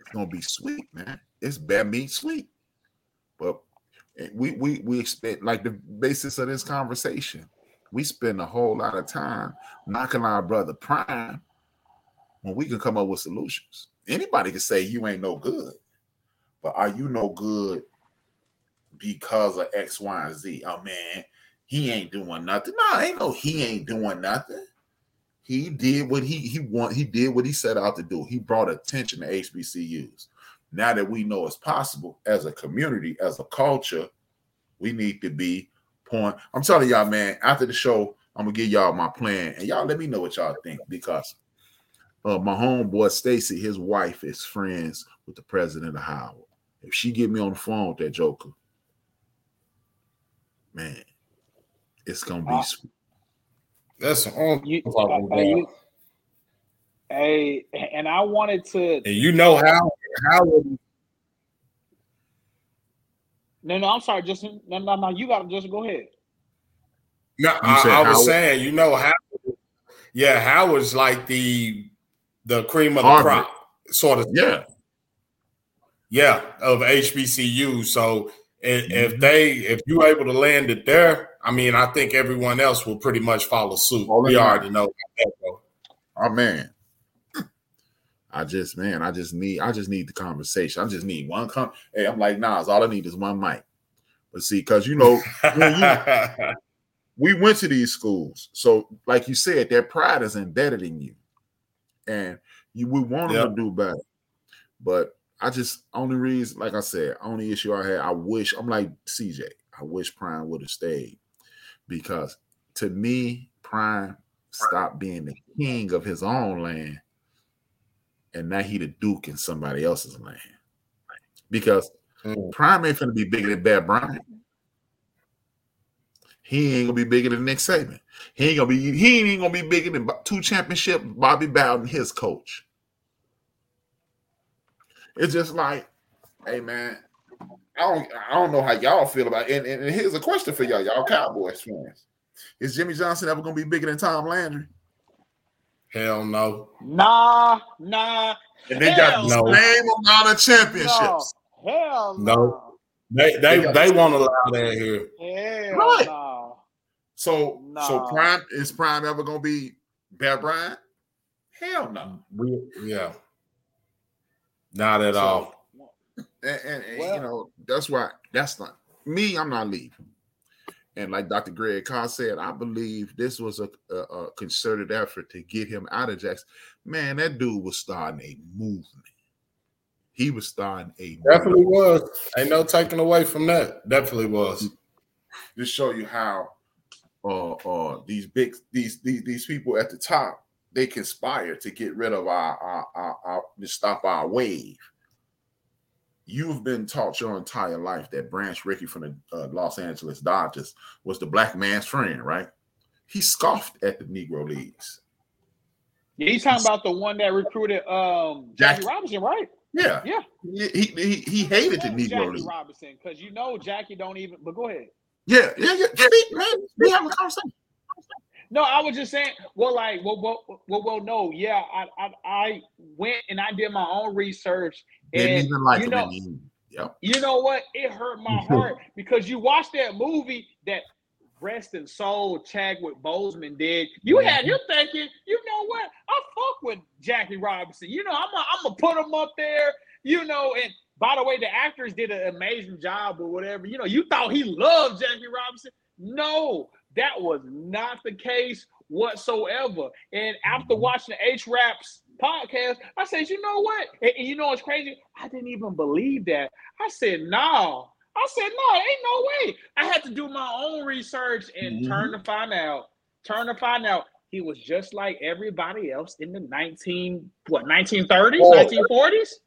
Speaker 3: it's gonna be sweet, man. It's bad meat sweet. But we we we expect like the basis of this conversation, we spend a whole lot of time knocking our brother prime when we can come up with solutions. Anybody can say you ain't no good, but are you no good because of X, Y, and Z. Oh man, he ain't doing nothing. No, ain't no he ain't doing nothing. He did what he he want. He did what he set out to do. He brought attention to HBCUs. Now that we know it's possible as a community, as a culture, we need to be point. I'm telling y'all, man. After the show, I'm gonna give y'all my plan, and y'all let me know what y'all think because uh, my homeboy Stacy, his wife is friends with the president of Howard. If she get me on the phone with that joker, man, it's gonna be uh, sweet.
Speaker 1: That's all.
Speaker 2: you, uh, you, Hey, and I wanted to.
Speaker 1: And you know how how.
Speaker 2: No, no, I'm sorry. Just no, no, no. You got to just go ahead.
Speaker 1: No, I, I, was saying, you know how. Yeah, Howard's like the the cream of the crop, sort of.
Speaker 3: Yeah.
Speaker 1: Yeah, of HBCU. So and if mm-hmm. they, if you're able to land it there, I mean, I think everyone else will pretty much follow suit. Oh, we already know that,
Speaker 3: Oh man, I just man, I just need, I just need the conversation. I just need one come. Hey, I'm like, nah, all I need is one mic. But see, because you know, you, we went to these schools, so like you said, their pride is embedded in you, and you we want them yep. to do better. But I just only reason, like I said, only issue I had, I wish I'm like CJ. I wish Prime would have stayed because to me, Prime stopped being the king of his own land, and now he the duke in somebody else's land. Because mm. Prime ain't gonna be bigger than Bear Bryant. He ain't gonna be bigger than Nick Saban. He ain't gonna be. He ain't gonna be bigger than two championship Bobby Bowden, his coach. It's just like, hey man, I don't I don't know how y'all feel about it. And, and, and here's a question for y'all, y'all Cowboys fans. Is Jimmy Johnson ever gonna be bigger than Tom Landry?
Speaker 1: Hell no.
Speaker 2: Nah, nah.
Speaker 3: And they got the no. same amount of championships.
Speaker 2: No. Hell
Speaker 1: no. no. They they they, they won't allow that here.
Speaker 2: Hell right. no.
Speaker 3: So nah. so Prime is Prime ever gonna be Bear Bryant? Hell no.
Speaker 1: We, yeah. Not at so, all.
Speaker 3: And, and, and well, you know, that's why that's not me. I'm not leaving. And like Dr. Greg Carr said, I believe this was a, a, a, concerted effort to get him out of Jackson. Man, that dude was starting a movement. He was starting a
Speaker 1: definitely movement. was. Ain't no taking away from that. Definitely was.
Speaker 3: Just show you how uh uh these big these these these people at the top they conspire to get rid of our, our, our, our to stop our wave. You've been taught your entire life that Branch Rickey from the uh, Los Angeles Dodgers was the black man's friend, right? He scoffed at the Negro Leagues.
Speaker 2: Yeah, he's talking about the one that recruited um Jackie Robinson, right?
Speaker 3: Yeah,
Speaker 2: yeah.
Speaker 3: He he, he hated the Negro
Speaker 2: Jackie
Speaker 3: League.
Speaker 2: Robinson because you know Jackie don't even. But go ahead.
Speaker 3: Yeah, yeah, yeah. Speak, man. We have a conversation.
Speaker 2: No, I was just saying. Well, like, well, well, well, well no, yeah. I, I, I went and I did my own research, and
Speaker 3: even like
Speaker 2: you know,
Speaker 3: in the end. Yep.
Speaker 2: you know what? It hurt my heart because you watched that movie that Rest and Soul Chadwick Boseman did. You had him thinking, you know what? I fuck with Jackie Robinson. You know, I'm gonna I'm gonna put him up there. You know, and by the way, the actors did an amazing job or whatever. You know, you thought he loved Jackie Robinson. No, that was not the case whatsoever. And after watching the H Raps podcast, I said, you know what? And, and you know what's crazy? I didn't even believe that. I said, no. I said, no, ain't no way. I had to do my own research and
Speaker 1: Mhm.
Speaker 2: turn to find out. Turn to find out he was just like everybody else in the 19 what 1930s, 1940s.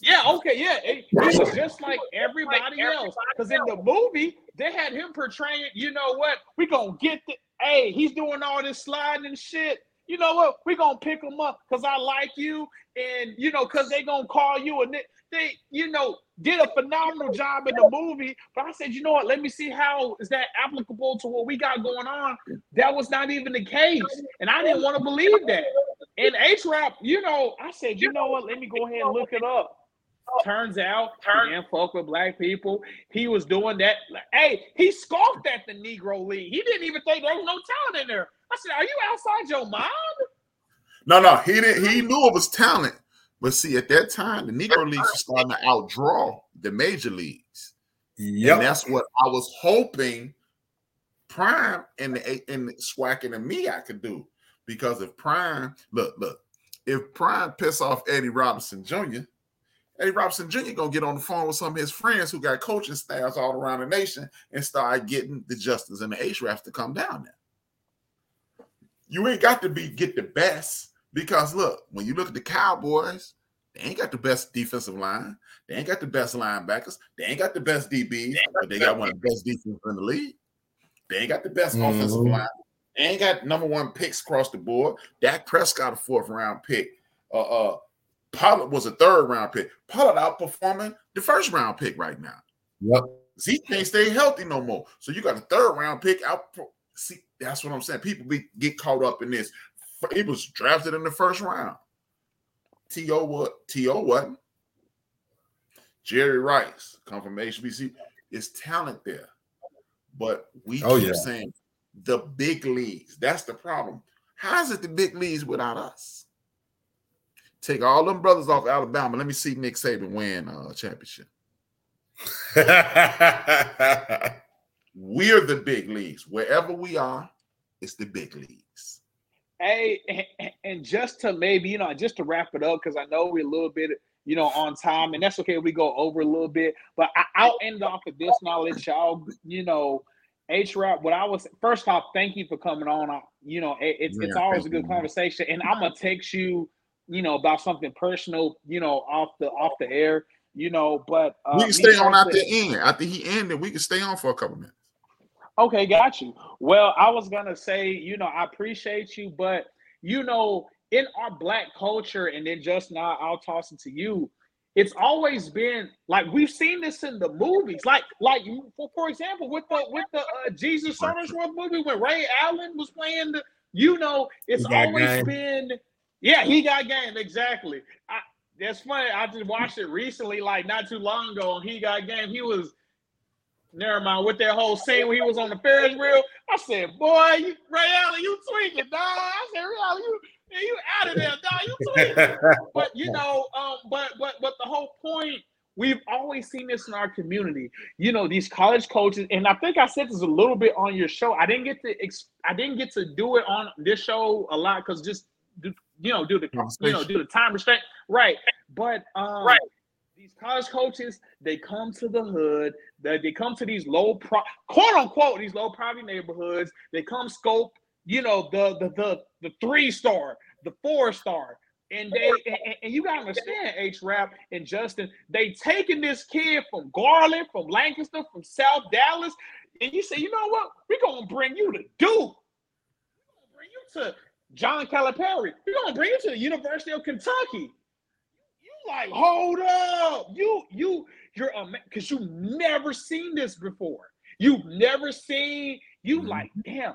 Speaker 2: Yeah, okay, yeah. He he was just like everybody else. Because in the movie, they had him portraying, you know what? We gonna get the hey, he's doing all this sliding and shit. You know what? we gonna pick him up because I like you, and you know, because they gonna call you and they, they, you know, did a phenomenal job in the movie. But I said, you know what? Let me see how is that applicable to what we got going on. That was not even the case, and I didn't want to believe that. And H Rap, you know, I said, you know what? Let me go ahead and look it up. Turns out, he didn't fuck with black people. He was doing that. Hey, he scoffed at the Negro League. He didn't even think there was no talent in there. I said, "Are you outside your mind?"
Speaker 3: No, no, he didn't. He knew it was talent, but see, at that time, the Negro leagues were starting to outdraw the major leagues.
Speaker 1: Yep.
Speaker 3: And that's what I was hoping Prime and the and the SWAC and me I could do. Because if Prime, look, look, if Prime piss off Eddie Robinson Jr., Eddie Robinson Jr. gonna get on the phone with some of his friends who got coaching staffs all around the nation and start getting the Justins and the H Raps to come down there. You ain't got to be get the best because look, when you look at the Cowboys, they ain't got the best defensive line. They ain't got the best linebackers. They ain't got the best DBs, but they got one of the best defenses in the league. They ain't got the best offensive
Speaker 1: Mhm.
Speaker 3: line. They ain't got number one picks across the board. Dak Prescott a fourth round pick. Uh, uh, Pollard was a third round pick. Pollard outperforming the first round pick right now.
Speaker 1: Yep.
Speaker 3: Zeke can't stay healthy no more. So you got a third round pick out. See, that's what I'm saying. People be, get caught up in this. He was drafted in the first round. T.O. what? T.O. wasn't. Jerry Rice, come from HBC. Is talent there. But we
Speaker 1: Oh,
Speaker 3: keep
Speaker 1: yeah.
Speaker 3: saying the big leagues. That's the problem. How is it the big leagues without us? Take all them brothers off Alabama. Let me see Nick Saban win a championship. We're the big leagues. Wherever we are, it's the big leagues.
Speaker 2: Hey, and- and just to maybe, you know, just to wrap it up, because I know we're a little bit, you know, on time, and that's okay we go over a little bit. But I, I'll end off with this knowledge, y'all, you know, H Rap, what I was first off, thank you for coming on. I, you know, it, it's it's always a good
Speaker 3: you,
Speaker 2: conversation. And I'm gonna text you, you know, about something personal, you know, off the off the air, you know, but uh,
Speaker 3: we can stay on out the end. After he ended, we can stay on for a couple minutes.
Speaker 2: Okay, got you. Well, I was gonna say, you know, I appreciate you, but you know, in our black culture, and then just now I'll toss it to you. It's always been like we've seen this in the movies, like like for, for example with the with the uh, Jesus Shuttlesworth movie when Ray Allen was playing the, you know, it's
Speaker 1: He
Speaker 2: always
Speaker 1: game.
Speaker 2: been, yeah, he got game exactly. I, that's funny. I just watched it recently, like not too long ago, and he got game. He was Never mind. With that whole scene when he was on the Ferris wheel, I said, "Boy, you, Ray Allen, you tweaking, dog." I said, "Ray Allen, you, man, you out of there, dog. You tweaking." but you know, um, but but but the whole point, we've always seen this in our community. You know, these college coaches, and I think I said this a little bit on your show. I didn't get to, ex- I didn't get to do it on this show a lot because just, you know, do the, you know, do the time restraint, right? But um, right. these college coaches they come to the hood they, they come to these low pro quote unquote these low poverty neighborhoods they come scope you know the the the, the three star the four star and they and, and you gotta understand h rap and justin they taking this kid from garland from lancaster from south dallas and you say you know what? We're gonna bring you to duke. We're gonna bring you to john calipari we're gonna bring you to the university of kentucky you like, hold up, you you you're a because you've never seen this before. You've never seen you
Speaker 3: Mm-hmm.
Speaker 2: like damn,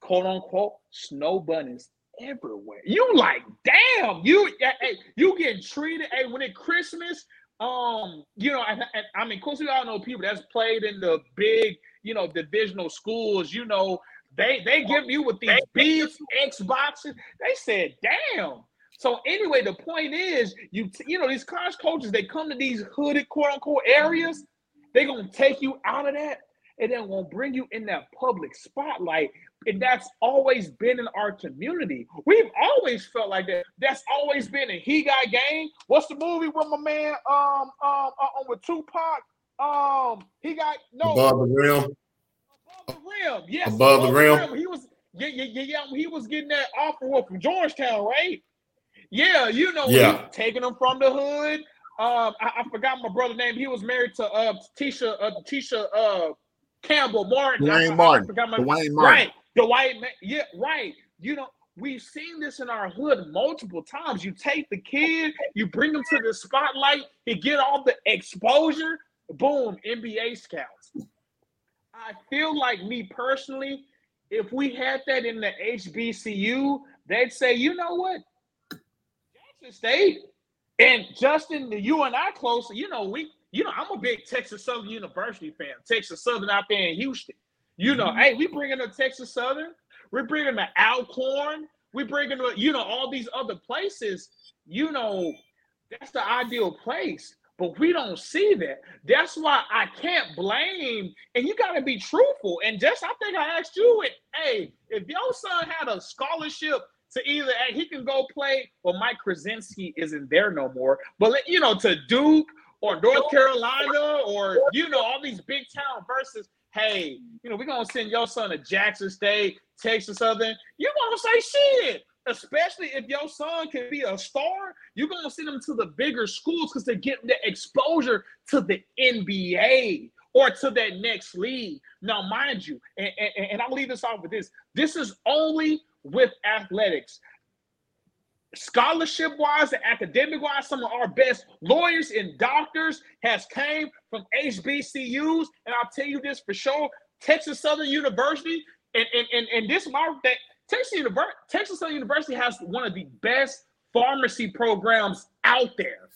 Speaker 2: quote unquote snow bunnies everywhere. You like damn, you hey, you get treated. Hey, when it Christmas, um, you know, and, and I mean, of course, we all know people that's played in the big, you know, divisional schools. You know, they they give you with these beats, Xboxes. They said, damn. So anyway, the point is, you t- you know, these college coaches they come to these hooded quote unquote areas. They're gonna take you out of that, and then gonna bring you in that public spotlight. And that's always been in our community. We've always felt like that. That's always been a he got game. What's the movie with my man um um uh, with Tupac? Um he got no
Speaker 1: Above the rim.
Speaker 2: above the rim. Yes,
Speaker 1: Above the rim.
Speaker 2: He was yeah, yeah, yeah, yeah. He was getting that offer what, from Georgetown, right? Yeah, you know,
Speaker 1: Yeah.
Speaker 2: taking them from the hood. Um, I, I forgot my brother's name. He was married to uh Tisha uh Tisha uh Campbell Martin. I- I-
Speaker 3: Duane
Speaker 2: I
Speaker 3: Martin.
Speaker 2: forgot my-
Speaker 3: Duane Martin.
Speaker 2: Right. Ma- Yeah, right. You know, we've seen this in our hood multiple times. You take the kid, you bring him to the spotlight, he get all the exposure. Boom, NBA scouts. I feel like me personally, if we had that in the HBCU, they'd say, you know what, Jackson State and Justin, you and I close. You know, we, you know, I'm a big Texas Southern University fan. Texas Southern out there in Houston. You know, mm-hmm. hey, we bringing a Texas Southern. We're bringing the Alcorn. We bringing, you know, all these other places. You know, that's the ideal place. But we don't see that. That's why I can't blame. And you got to be truthful. And just, I think I asked you it. Hey, if your son had a scholarship to either, he can go play. Well, Mike Krzyzewski isn't there no more. But you know, to Duke or North Carolina or you know all these big town versus. Hey, you know, we're gonna send your son to Jackson State, Texas Southern. You're gonna say shit especially if your son can be a star, you're gonna send them to the bigger schools because they're getting the exposure to the NBA or to that next league. Now, mind you, and, and, and I'll leave this off with this: this is only with athletics. Scholarship wise and academic wise, some of our best lawyers and doctors has came from HBCUs, and I'll tell you this for sure: Texas Southern University, and and and, and this mark that Texas University, Texas Southern University has one of the best pharmacy programs out there.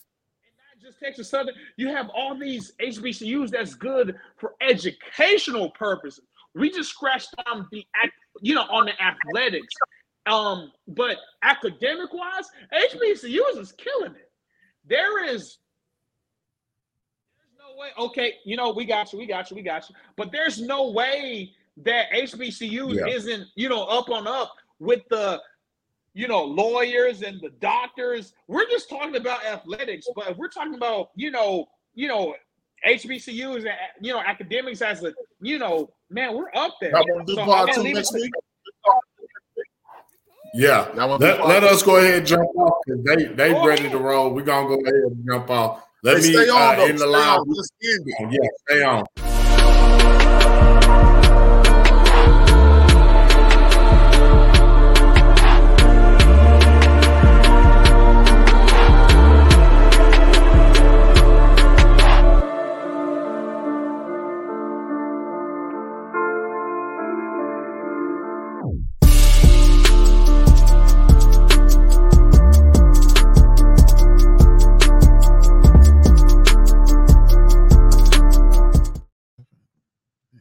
Speaker 2: And not just Texas Southern, you have all these HBCUs that's good for educational purposes. We just scratched on the you know on the athletics. Um, but academic wise, HBCUs is killing it. There is there's no way. Okay, you know, we got you, we got you, we got you. But there's no way that HBCUs
Speaker 3: Yeah.
Speaker 2: isn't, you know, up on up with the, you know, lawyers and the doctors. We're just talking about athletics, but if we're talking about, you know, you know, HBCUs and you know academics as a, you know, man, we're up there.
Speaker 3: Y'all want to do
Speaker 2: So,
Speaker 3: part
Speaker 2: I'm
Speaker 3: two
Speaker 2: gonna leave it
Speaker 3: next week?
Speaker 1: Yeah.
Speaker 3: Y'all want
Speaker 1: Let, let us go ahead and jump off because they they
Speaker 2: Go
Speaker 1: ready to roll. We're gonna go ahead and jump off. Let
Speaker 3: Hey,
Speaker 1: me
Speaker 3: stay on,
Speaker 1: uh,
Speaker 3: though.
Speaker 1: end the
Speaker 3: Stay
Speaker 1: live.
Speaker 3: on. Just end it.
Speaker 1: Yeah, stay on.